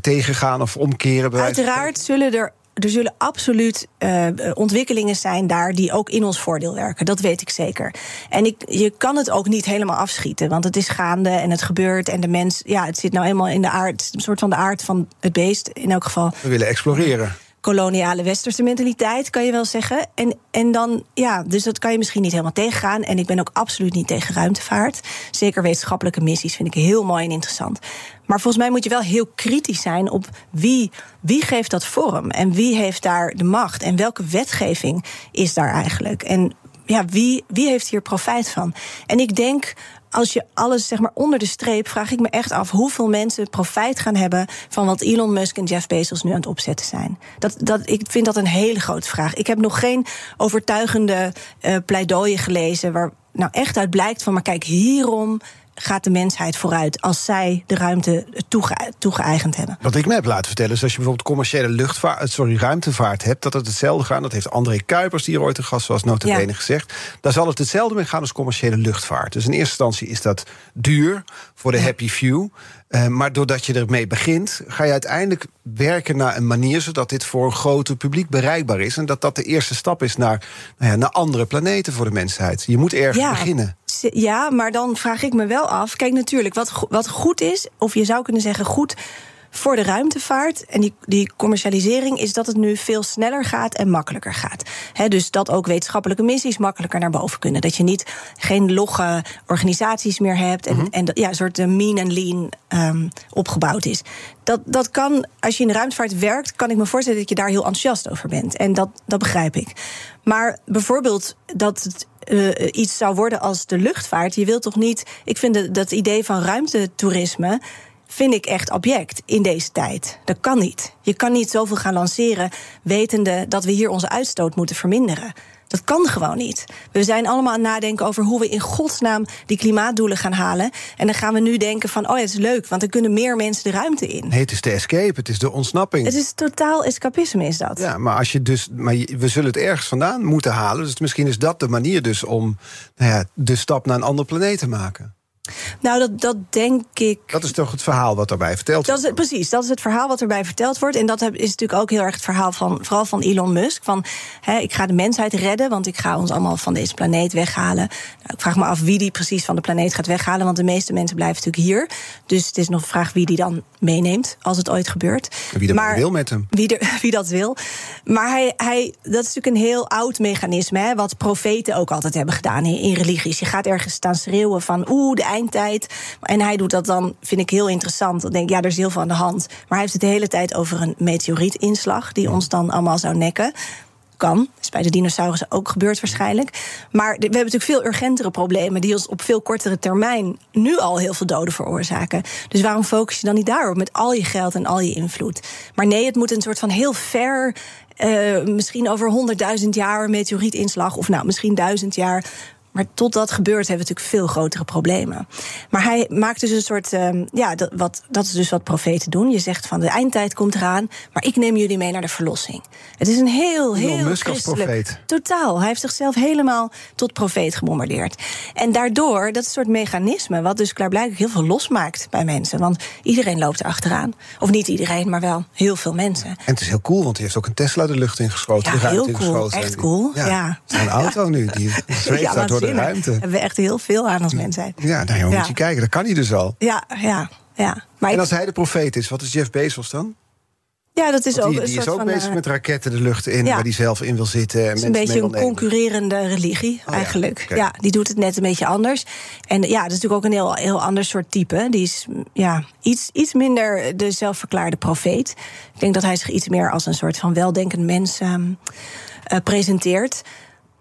tegengaan of omkeren. Uiteraard zullen er er zullen absoluut uh, ontwikkelingen zijn daar die ook in ons voordeel werken. Dat weet ik zeker. En ik, je kan het ook niet helemaal afschieten, want het is gaande en het gebeurt. En de mens, ja, het zit nou eenmaal in de aard, een soort van de aard van het beest in elk geval. We willen exploreren koloniale westerse mentaliteit, kan je wel zeggen. En, en dan, ja, dus dat kan je misschien niet helemaal tegengaan. En ik ben ook absoluut niet tegen ruimtevaart. Zeker wetenschappelijke missies vind ik heel mooi en interessant. Maar volgens mij moet je wel heel kritisch zijn op wie, wie geeft dat vorm en wie heeft daar de macht en welke wetgeving is daar eigenlijk. En ja, wie, wie heeft hier profijt van? En ik denk als je alles zeg maar onder de streep, vraag ik me echt af hoeveel mensen profijt gaan hebben van wat Elon Musk en Jeff Bezos nu aan het opzetten zijn. Dat, dat, ik vind dat een hele grote vraag. Ik heb nog geen overtuigende uh, pleidooien gelezen waar nou echt uit blijkt van, maar kijk, hierom gaat de mensheid vooruit als zij de ruimte toege toegeëigend hebben. Wat ik me heb laten vertellen is als je bijvoorbeeld commerciële luchtvaart, sorry, ruimtevaart hebt, dat het hetzelfde gaat. Dat heeft André Kuipers, die hier ooit een gast was, notabene ja. gezegd. Daar zal het hetzelfde mee gaan als commerciële luchtvaart. Dus in eerste instantie is dat duur voor de happy few. Uh, maar doordat je ermee begint, ga je uiteindelijk werken naar een manier zodat dit voor een groter publiek bereikbaar is. En dat dat de eerste stap is naar, nou ja, naar andere planeten voor de mensheid. Je moet ergens ja. beginnen. Ja, maar dan vraag ik me wel af. Kijk, natuurlijk, wat, wat goed is, of je zou kunnen zeggen goed voor de ruimtevaart en die, die commercialisering is dat het nu veel sneller gaat en makkelijker gaat. He, dus dat ook wetenschappelijke missies makkelijker naar boven kunnen. Dat je niet geen logge organisaties meer hebt en, mm -hmm. en ja, een soort mean en lean um, opgebouwd is. Dat, dat kan, als je in de ruimtevaart werkt, kan ik me voorstellen dat je daar heel enthousiast over bent. En dat, dat begrijp ik. Maar bijvoorbeeld dat het uh, iets zou worden als de luchtvaart. Je wilt toch niet. Ik vind dat idee van ruimtetoerisme vind ik echt object in deze tijd. Dat kan niet. Je kan niet zoveel gaan lanceren wetende dat we hier onze uitstoot moeten verminderen. Dat kan gewoon niet. We zijn allemaal aan het nadenken over hoe we in godsnaam die klimaatdoelen gaan halen. En dan gaan we nu denken van, oh ja, het is leuk, want er kunnen meer mensen de ruimte in. Nee, het is de escape, het is de ontsnapping. Het is totaal escapisme, is dat. Ja, maar als je dus, maar we zullen het ergens vandaan moeten halen. Dus misschien is dat de manier dus om nou ja, de stap naar een andere planeet te maken. Nou, dat, dat denk ik. Dat is toch het verhaal wat daarbij verteld Dat is, precies, dat is het verhaal wat erbij verteld wordt. En dat is natuurlijk ook heel erg het verhaal van, vooral van Elon Musk. Van, hè, ik ga de mensheid redden, want ik ga ons allemaal van deze planeet weghalen. Nou, ik vraag me af wie die precies van de planeet gaat weghalen, want de meeste mensen blijven natuurlijk hier. Dus het is nog de vraag wie die dan meeneemt, als het ooit gebeurt. En wie dat Maar- wil met hem. Wie, er, (laughs) wie dat wil. Maar hij, hij, dat is natuurlijk een heel oud mechanisme, hè, wat profeten ook altijd hebben gedaan in, in religies. Je gaat ergens staan schreeuwen van oeh, de eindtijd. En hij doet dat dan, vind ik heel interessant. Dan denk ik, ja, er is heel veel aan de hand. Maar hij heeft het de hele tijd over een meteorietinslag die ons dan allemaal zou nekken. Kan. is bij de dinosaurussen ook gebeurd waarschijnlijk. Maar we hebben natuurlijk veel urgentere problemen... die ons op veel kortere termijn nu al heel veel doden veroorzaken. Dus waarom focus je dan niet daarop met al je geld en al je invloed? Maar nee, het moet een soort van heel ver... eh, misschien over honderdduizend jaar meteorietinslag... of nou, misschien duizend jaar... Maar tot dat gebeurt hebben we natuurlijk veel grotere problemen. Maar hij maakt dus een soort. ehm, ja, dat, wat, dat is dus wat profeten doen. Je zegt van de eindtijd komt eraan, maar ik neem jullie mee naar de verlossing. Het is een heel, Elon heel als christelijk. profeet. Totaal. Hij heeft zichzelf helemaal tot profeet gebombardeerd. En daardoor, dat is een soort mechanisme, wat dus klaarblijkelijk heel veel losmaakt bij mensen. Want iedereen loopt er achteraan. Of niet iedereen, maar wel heel veel mensen. En het is heel cool, want hij heeft ook een Tesla de lucht ingeschoten. Ja, heel cool. Echt cool, ja. Een auto nu, die (laughs) zweeft Ja, daar door de ruimte. Hebben we echt heel veel aan als mensheid. Ja, nou joh, Ja. moet je kijken, dat kan hij dus al. Ja, ja, ja. Maar En ik- als hij de profeet is, wat is Jeff Bezos dan? ja, dat is ook die een die soort is ook van. bezig eh, met raketten de lucht in, ja. waar hij zelf in wil zitten. En Het is een beetje een concurrerende religie, Oh ja, eigenlijk. Ja, die doet het net een beetje anders. En ja, dat is natuurlijk ook een heel, heel ander soort type. Die is ja, iets, iets minder de zelfverklaarde profeet. Ik denk dat hij zich iets meer als een soort van weldenkend mens ehm, eh, presenteert.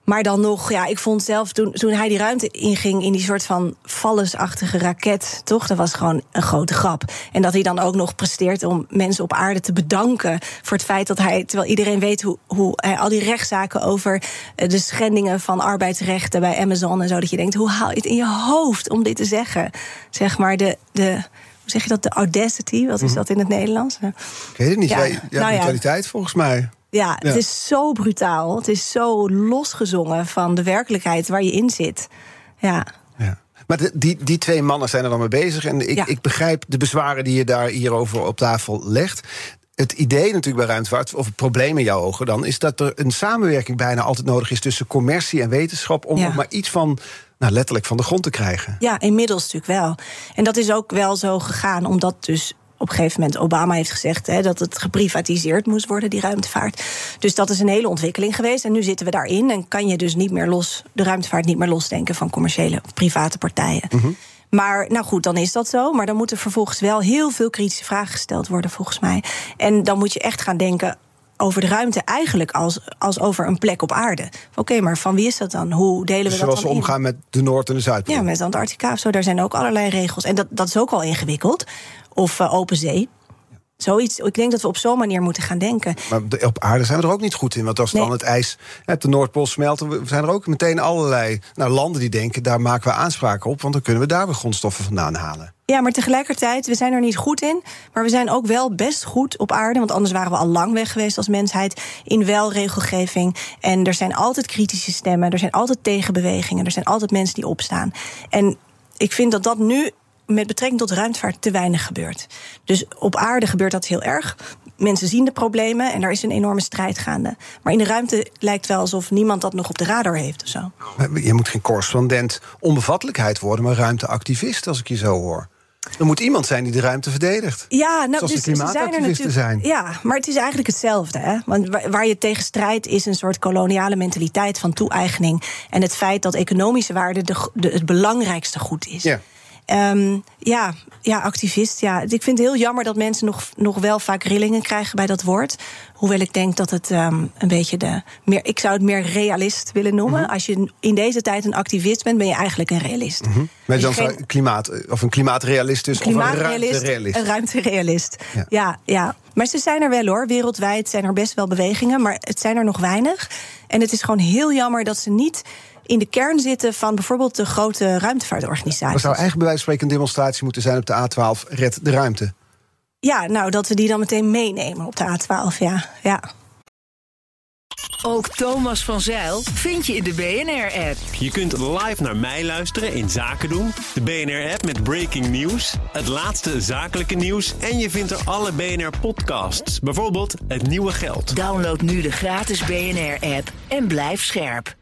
Maar dan nog, ja, ik vond zelf toen, toen hij die ruimte inging in die soort van vallensachtige raket, toch? Dat was gewoon een grote grap. En dat hij dan ook nog presteert om mensen op aarde te bedanken voor het feit dat hij, terwijl iedereen weet hoe, hoe hij al die rechtszaken over eh, de schendingen van arbeidsrechten bij Amazon en zo, dat je denkt, hoe haal je het in je hoofd om dit te zeggen? Zeg maar de. de hoe zeg je dat? De audacity, wat is dat in het Nederlands? Ik weet het niet. Ja, Ja, ja, nou ja. volgens mij. Ja, het Ja. is zo brutaal. Het is zo losgezongen van de werkelijkheid waar je in zit. Ja. Ja. Maar de- die, die twee mannen zijn er dan mee bezig. En ik, Ja. ik begrijp de bezwaren die je daar hierover op tafel legt. Het idee natuurlijk bij ruimtevaart, of het probleem in jouw ogen dan, is dat er een samenwerking bijna altijd nodig is tussen commercie en wetenschap. om Ja. maar iets van, nou letterlijk van de grond te krijgen. ja, inmiddels natuurlijk wel. En dat is ook wel zo gegaan, omdat dus op een gegeven moment Obama heeft gezegd hè, dat het geprivatiseerd moest worden, die ruimtevaart. Dus dat is een hele ontwikkeling geweest. En nu zitten we daarin en kan je dus niet meer los, de ruimtevaart niet meer losdenken van commerciële of private partijen. Maar nou goed, dan is dat zo. Maar dan moeten vervolgens wel heel veel kritische vragen gesteld worden, volgens mij. En dan moet je echt gaan denken over de ruimte eigenlijk als, als over een plek op aarde. Oké, maar van wie is dat dan? Hoe delen we Dus dat zoals dan we in? omgaan met de Noord- en de Zuidpool. Ja, met Antarctica of zo, daar zijn ook allerlei regels. En dat, dat is ook al ingewikkeld. Of eh, open zee. Zoiets. Ik denk dat we op zo'n manier moeten gaan denken. Maar op aarde zijn we er ook niet goed in. Want als Nee. dan het ijs op de Noordpool smelt... dan zijn er ook meteen allerlei nou, landen die denken... daar maken we aanspraken op, want dan kunnen we daar weer grondstoffen vandaan halen. Ja, maar tegelijkertijd, we zijn er niet goed in. Maar we zijn ook wel best goed op aarde. Want anders waren we al lang weg geweest als mensheid. In wel regelgeving. En er zijn altijd kritische stemmen. Er zijn altijd tegenbewegingen. Er zijn altijd mensen die opstaan. En ik vind dat dat nu met betrekking tot ruimtevaart te weinig gebeurt. Dus op aarde gebeurt dat heel erg. Mensen zien de problemen en daar is een enorme strijd gaande. Maar in de ruimte lijkt wel alsof niemand dat nog op de radar heeft of zo. Je moet geen correspondent onbevattelijkheid worden... maar ruimteactivist, als ik je zo hoor. Er moet iemand zijn die de ruimte verdedigt. Ja, nou, Zoals dus de zijn er klimaatactivisten natuurlijk. zijn. Ja, maar het is eigenlijk hetzelfde. Hè? Want waar, waar je tegen strijdt is een soort koloniale mentaliteit van toe-eigening. En het feit dat economische waarde de, de- het belangrijkste goed is. Ja. Ehm, ja, ja, activist. Ja. Ik vind het heel jammer dat mensen nog, nog wel vaak rillingen krijgen bij dat woord. Hoewel ik denk dat het ehm, een beetje de. Meer, ik zou het meer realist willen noemen. Mhm. Als je in deze tijd een activist bent, ben je eigenlijk een realist. Mhm. Maar dan geen- zou klimaat, of een klimaatrealist dus, of een Klimaatrealist, ruimterealist. een ruimterealist. Ja. Ja. ja, Maar ze zijn er wel hoor. Wereldwijd zijn er best wel bewegingen, maar het zijn er nog weinig. En het is gewoon heel jammer dat ze niet in de kern zitten van bijvoorbeeld de grote Er ruimtevaartorganisaties. zou eigenlijk bij wijze van spreken een demonstratie moeten zijn op de A12, red de ruimte. Ja, nou dat we die dan meteen meenemen op de A12. Ja, ja. Ook Thomas van Zeil vind je in de BNR-app. Je kunt live naar mij luisteren in Zaken doen. De BNR-app met breaking news. Het laatste zakelijke nieuws. En je vindt er alle BNR-podcasts. Bijvoorbeeld Het Nieuwe Geld. Download nu de gratis BNR-app en blijf scherp.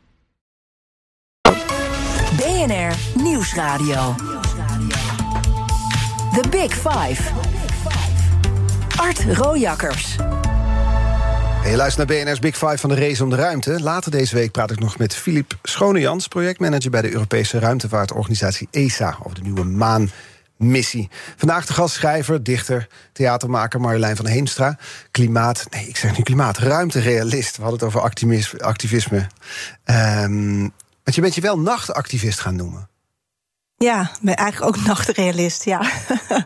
BNR Nieuwsradio. The Big Five. Art Rojakkers. Je luistert naar BNR's Big Five van de race om de ruimte. Later deze week praat ik nog met Filip Schonejans, projectmanager bij de Europese ruimtevaartorganisatie ESA, over de nieuwe maanmissie. Vandaag de gast schrijver, dichter, theatermaker Marjolein van Heemstra. Klimaat, nee, ik zeg nu klimaat, ruimterealist. We hadden het over activisme. Ehm, want je bent je wel nachtactivist gaan noemen. Ja, ben eigenlijk ook nachtrealist. Ja,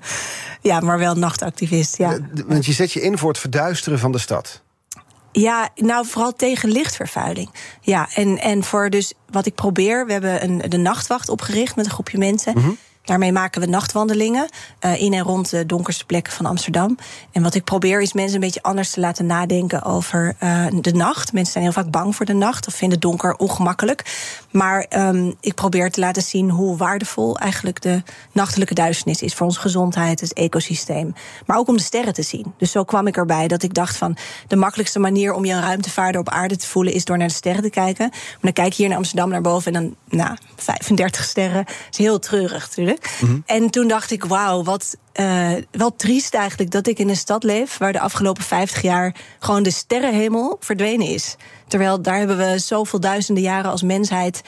(laughs) ja maar wel nachtactivist. Ja. Eh, Want je zet je in voor het verduisteren van de stad. Ja, nou vooral tegen lichtvervuiling. Ja, en, en voor dus wat ik probeer, we hebben een, de nachtwacht opgericht met een groepje mensen. Daarmee maken we nachtwandelingen eh, in en rond de donkerste plekken van Amsterdam. En wat ik probeer is mensen een beetje anders te laten nadenken over eh, de nacht. Mensen zijn heel vaak bang voor de nacht of vinden donker ongemakkelijk. Maar ehm, ik probeer te laten zien hoe waardevol eigenlijk de nachtelijke duisternis is voor onze gezondheid, het ecosysteem. Maar ook om de sterren te zien. Dus zo kwam ik erbij dat ik dacht van de makkelijkste manier om je een ruimtevaarder op aarde te voelen is door naar de sterren te kijken. Maar dan kijk je hier naar Amsterdam naar boven en dan, nou, 35 sterren. Dat is heel treurig natuurlijk. En toen dacht ik, wauw, wat eh, wel triest eigenlijk dat ik in een stad leef waar de afgelopen 50 jaar gewoon de sterrenhemel verdwenen is. Terwijl daar hebben we zoveel duizenden jaren als mensheid.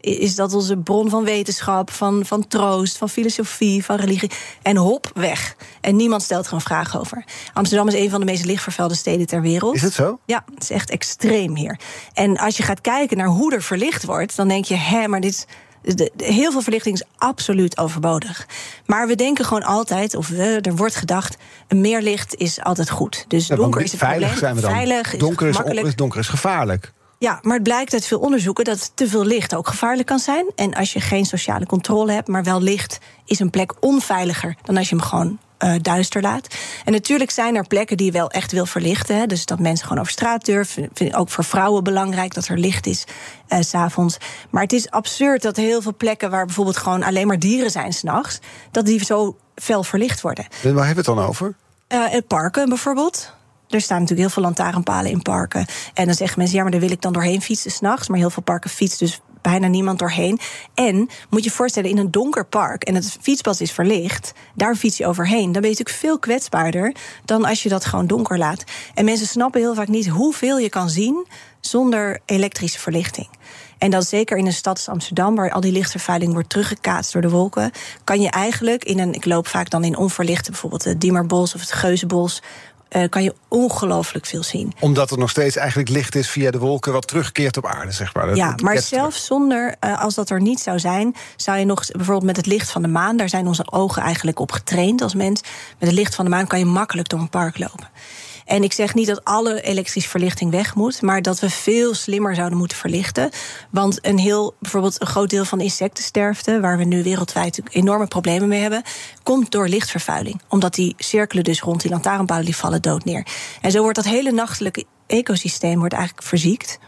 Is dat onze bron van wetenschap, van, van troost, van filosofie, van religie. En hop, weg. En niemand stelt er een vraag over. Amsterdam is een van de meest lichtvervuilde steden ter wereld. Is het zo? Ja, het is echt extreem hier. En als je gaat kijken naar hoe er verlicht wordt, dan denk je, hè, maar dit is. De- de- heel veel verlichting is absoluut overbodig. Maar we denken gewoon altijd, of we, er wordt gedacht, meer licht is altijd goed. Dus Ja, donker is het veilig probleem. zijn we dan. Veilig donker, is, is, donker is gevaarlijk. Ja, maar het blijkt uit veel onderzoeken dat te veel licht ook gevaarlijk kan zijn. En als je geen sociale controle hebt, maar wel licht, is een plek onveiliger dan als je hem gewoon eh, duister laat. En natuurlijk zijn er plekken die je wel echt wil verlichten. Hè, dus dat mensen gewoon over straat durven. Vind ik ook voor vrouwen belangrijk dat er licht is eh, s s'avonds. Maar het is absurd dat heel veel plekken waar bijvoorbeeld gewoon alleen maar dieren zijn s'nachts, dat die zo fel verlicht worden. Waar hebben we het dan over? Eh, in parken bijvoorbeeld. Er staan natuurlijk heel veel lantaarnpalen in parken. En dan zeggen mensen, ja, maar daar wil ik dan doorheen fietsen s'nachts. Maar heel veel parken fietst dus bijna niemand doorheen. En moet je voorstellen, in een donker park... en het fietspad is verlicht, daar fiets je overheen. Dan ben je natuurlijk veel kwetsbaarder dan als je dat gewoon donker laat. En mensen snappen heel vaak niet hoeveel je kan zien... zonder elektrische verlichting. En dat zeker in een stad als Amsterdam, waar al die lichtvervuiling wordt teruggekaatst door de wolken, kan je eigenlijk in een, ik loop vaak dan in onverlichte, bijvoorbeeld het Diemerbos of het Geuzenbos, eh, kan je ongelooflijk veel zien. Omdat er nog steeds eigenlijk licht is via de wolken... wat terugkeert op aarde, zeg maar. Dat- Ja, maar zelfs zonder, eh, als dat er niet zou zijn, zou je nog bijvoorbeeld met het licht van de maan, daar zijn onze ogen eigenlijk op getraind als mens. Met het licht van de maan kan je makkelijk door een park lopen. En ik zeg niet dat alle elektrische verlichting weg moet, maar dat we veel slimmer zouden moeten verlichten. Want een heel, bijvoorbeeld een groot deel van de insectensterfte, waar we nu wereldwijd enorme problemen mee hebben, komt door lichtvervuiling. Omdat die cirkelen dus rond die lantaarnpalen, die vallen dood neer. En zo wordt dat hele nachtelijke ecosysteem wordt eigenlijk verziekt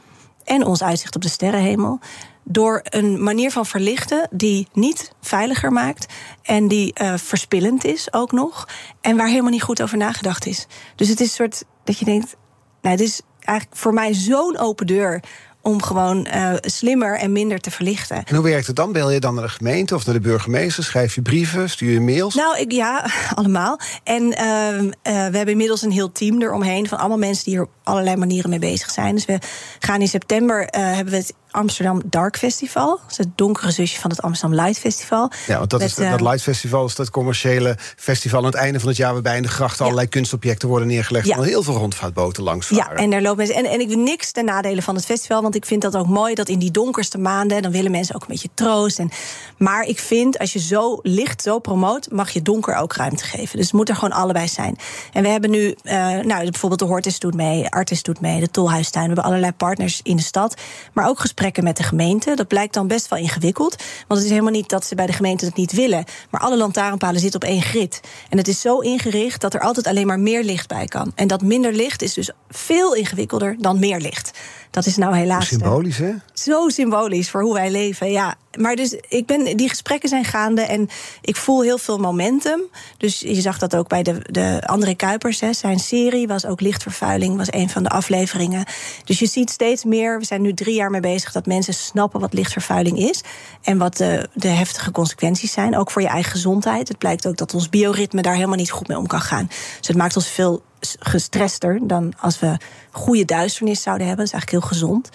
en ons uitzicht op de sterrenhemel. Door een manier van verlichten die niet veiliger maakt. En die eh, verspillend is ook nog. En waar helemaal niet goed over nagedacht is. Dus het is een soort dat je denkt. Nou, het is eigenlijk voor mij zo'n open deur. Om gewoon eh, slimmer en minder te verlichten. En hoe werkt het dan? Bel je dan naar de gemeente of naar de burgemeester? Schrijf je brieven? Stuur je mails? Nou, ik, ja, (laughs) allemaal. En ehm, eh, we hebben inmiddels een heel team eromheen van allemaal mensen die er op allerlei manieren mee bezig zijn. Dus we gaan in september hebben we het Amsterdam Dark Festival. Dat is het donkere zusje van het Amsterdam Light Festival. Ja, want dat, is, dat eh, Light Festival is dat commerciële festival aan het einde van het jaar... waarbij in de grachten allerlei kunstobjecten worden neergelegd... Ja. en heel veel rondvaartboten langs Ja, varen. en daar lopen mensen. En, en ik wil niks ten nadele van het festival. Want ik vind dat ook mooi dat in die donkerste maanden. dan willen mensen ook een beetje troost. En, maar ik vind als je zo licht zo promoot. mag je donker ook ruimte geven. Dus het moet er gewoon allebei zijn. En we hebben nu. eh, nou, bijvoorbeeld de Hortus doet mee. Artis doet mee. De Tolhuistuin. We hebben allerlei partners in de stad. Maar ook gesprekken met de gemeente. Dat blijkt dan best wel ingewikkeld. Want het is helemaal niet dat ze bij de gemeente het niet willen. Maar alle lantaarnpalen zitten op één grid. En het is zo ingericht dat er altijd alleen maar meer licht bij kan. En dat minder licht is dus veel ingewikkelder dan meer licht. Dat is nou helaas. eh, Symbolisch, hè? Zo symbolisch voor hoe wij leven, ja. Maar dus ik ben, die gesprekken zijn gaande en ik voel heel veel momentum. Dus je zag dat ook bij de, de André Kuipers. Hè. Zijn serie was ook lichtvervuiling, was een van de afleveringen. Dus je ziet steeds meer, we zijn nu drie jaar mee bezig... dat mensen snappen wat lichtvervuiling is... en wat de, de heftige consequenties zijn, ook voor je eigen gezondheid. Het blijkt ook dat ons bioritme daar helemaal niet goed mee om kan gaan. Dus het maakt ons veel gestrester dan als we goede duisternis zouden hebben. Dat is eigenlijk heel gezond.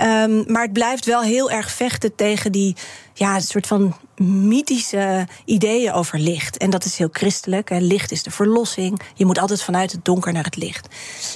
Um, maar het blijft wel heel erg vechten tegen die ja, soort van mythische ideeën over licht. En dat is heel christelijk. Hè. Licht is de verlossing. Je moet altijd vanuit het donker naar het licht.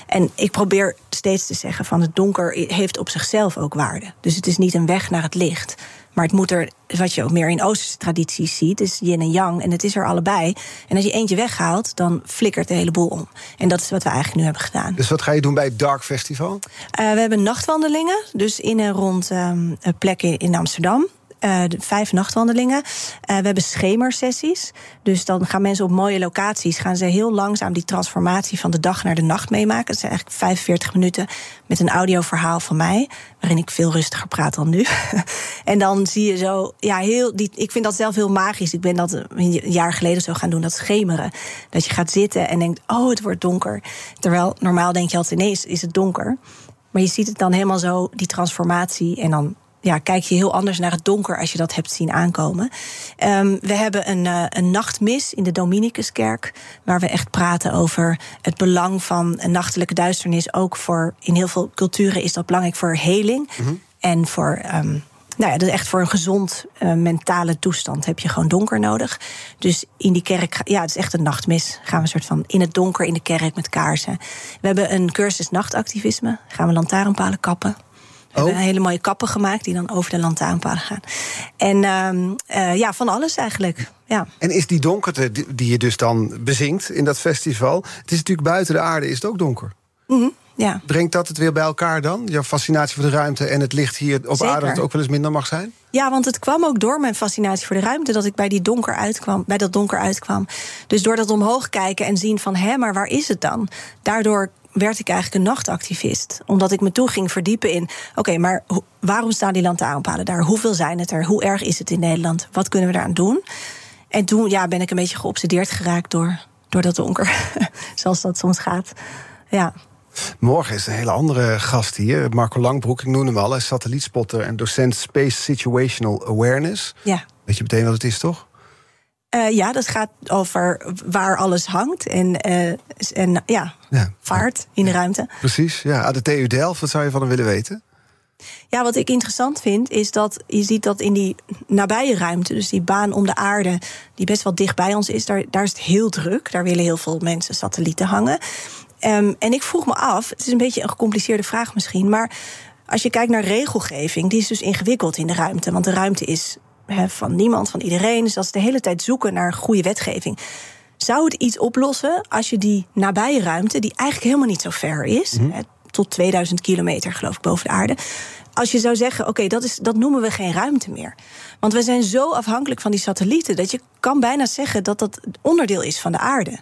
En ik probeer steeds te zeggen van het donker heeft op zichzelf ook waarde. Dus het is niet een weg naar het licht. Maar het moet er, wat je ook meer in Oosterse tradities ziet, is yin en yang. En het is er allebei. En als je eentje weghaalt, dan flikkert de hele boel om. En dat is wat we eigenlijk nu hebben gedaan. Dus wat ga je doen bij het Dark Festival? Uh, we hebben nachtwandelingen, dus in en rond um, plekken in Amsterdam. Uh, vijf nachtwandelingen. Uh, we hebben schemersessies. Dus dan gaan mensen op mooie locaties... gaan ze heel langzaam die transformatie van de dag naar de nacht meemaken. Dat zijn eigenlijk 45 minuten met een audioverhaal van mij... waarin ik veel rustiger praat dan nu. (laughs) en dan zie je zo... Ja, heel, die, ik vind dat zelf heel magisch. Ik ben dat een jaar geleden zo gaan doen, dat schemeren. Dat je gaat zitten en denkt, oh, het wordt donker. Terwijl normaal denk je altijd, ineens is het donker. Maar je ziet het dan helemaal zo, die transformatie... en dan ja, kijk je heel anders naar het donker als je dat hebt zien aankomen. Um, we hebben een, uh, een nachtmis in de Dominicuskerk, waar we echt praten over het belang van een nachtelijke duisternis. Ook voor in heel veel culturen is dat belangrijk voor heling mm-hmm. en voor. Um, nou ja, dat is echt voor een gezond uh, mentale toestand heb je gewoon donker nodig. Dus in die kerk, ja, het is echt een nachtmis. Gaan we een soort van in het donker in de kerk met kaarsen. We hebben een cursus nachtactivisme. Gaan we lantaarnpalen kappen. We hebben Oh. hele mooie kappen gemaakt die dan over de lantaarnpalen gaan. En um, uh, ja, van alles eigenlijk. Ja. En is die donkerte die, je dus dan bezinkt in dat festival... het is natuurlijk buiten de aarde, is het ook donker? Mm-hmm, ja. Brengt dat het weer bij elkaar dan? Jouw fascinatie voor de ruimte en het licht hier op Zeker. aarde... dat het ook wel eens minder mag zijn? Ja, want het kwam ook door mijn fascinatie voor de ruimte dat ik bij die donker uitkwam, bij dat donker uitkwam. Dus door dat omhoog kijken en zien van hé, maar waar is het dan? Daardoor werd ik eigenlijk een nachtactivist. Omdat ik me toe ging verdiepen in... oké, okay, maar waarom staan die lantaarnpalen daar? Hoeveel zijn het er? Hoe erg is het in Nederland? Wat kunnen we daaraan doen? En toen ja, ben ik een beetje geobsedeerd geraakt door, door dat donker. (laughs) Zoals dat soms gaat. Ja. Morgen is een hele andere gast hier. Marco Langbroek, ik noem hem al. Hij is satellietspotter en docent Space Situational Awareness. Ja. Weet je meteen wat het is, toch? Uh, ja, dat gaat over waar alles hangt en, uh, en ja, ja, vaart in de ruimte. Precies, ja. Aan de TU Delft, wat zou je van hem willen weten? Ja, wat ik interessant vind, is dat je ziet dat in die nabije ruimte, dus die baan om de aarde, die best wel dicht bij ons is, daar, daar is het heel druk. Daar willen heel veel mensen satellieten hangen. Um, en ik vroeg me af, het is een beetje een gecompliceerde vraag misschien, maar als je kijkt naar regelgeving, die is dus ingewikkeld in de ruimte. Want de ruimte is van niemand, van iedereen. Dus dat is de hele tijd zoeken naar goede wetgeving. Zou het iets oplossen als je die nabije ruimte, die eigenlijk helemaal niet zo ver is, he, tot 2000 kilometer geloof ik boven de aarde. Als je zou zeggen, oké, okay, dat is dat noemen we geen ruimte meer. Want we zijn zo afhankelijk van die satellieten dat je kan bijna zeggen dat dat onderdeel is van de aarde.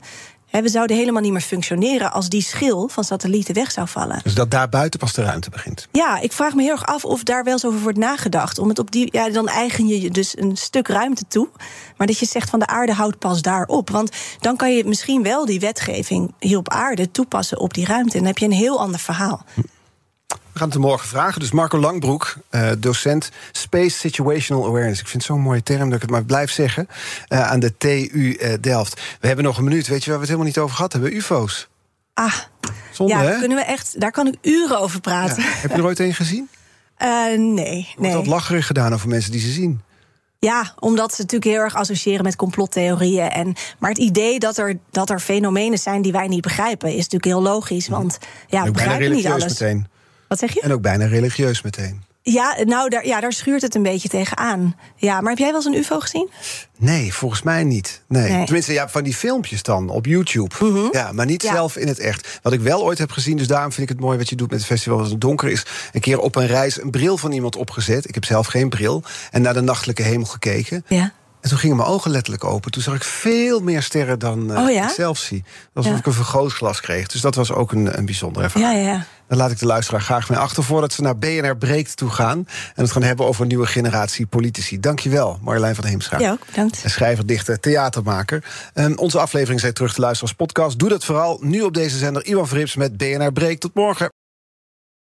He, we zouden helemaal niet meer functioneren als die schil van satellieten weg zou vallen. Dus dat daar buiten pas de ruimte begint? Ja, ik vraag me heel erg af of daar wel eens over wordt nagedacht. Om het op die, ja, dan eigen je je dus een stuk ruimte toe. Maar dat je zegt van de aarde houdt pas daar op. Want dan kan je misschien wel die wetgeving hier op aarde toepassen op die ruimte. En dan heb je een heel ander verhaal. We gaan het morgen vragen. Dus Marco Langbroek, uh, docent Space Situational Awareness. Ik vind het zo'n mooie term dat ik het maar blijf zeggen. Uh, aan de TU uh, Delft. We hebben nog een minuut. Weet je waar we het helemaal niet over gehad hebben? UFO's. Ah, Zonde, ja, hè? kunnen we echt, daar kan ik uren over praten. Ja. Heb je er ooit een gezien? Uh, (laughs) nee, Wordt dat lacherig gedaan over mensen die ze zien? Ja, omdat ze natuurlijk heel erg associëren met complottheorieën. En, maar het idee dat er, dat er fenomenen zijn die wij niet begrijpen, is natuurlijk heel logisch. Want ja, we begrijpen niet alles. Meteen. Wat zeg je? En ook bijna religieus meteen. Ja, nou, daar, ja, daar schuurt het een beetje tegenaan. Ja, maar heb jij wel eens een UFO gezien? Nee, volgens mij niet. Nee. Tenminste, ja, van die filmpjes dan op YouTube. Mhm. Ja, maar niet zelf in het echt. Wat ik wel ooit heb gezien, dus daarom vind ik het mooi wat je doet met het festival als het donker is. Een keer op een reis een bril van iemand opgezet. Ik heb zelf geen bril. En naar de nachtelijke hemel gekeken. Ja. En toen gingen mijn ogen letterlijk open. Toen zag ik veel meer sterren dan uh, oh, ja? ik zelf zie. Alsof ja. ik een vergrootglas kreeg. Dus dat was ook een, een bijzondere ervaring. Ja, ja. Daar laat ik de luisteraar graag mee achter... voordat ze naar BNR Breekt toe gaan... en het gaan hebben over een nieuwe generatie politici. Dankjewel, Marjolein van Heemstra. Ja, ook, bedankt. Schrijver, dichter, theatermaker. Um, onze aflevering zijn terug te luisteren als podcast. Doe dat vooral nu op deze zender. Iwan Verrips met BNR Breekt. Tot morgen.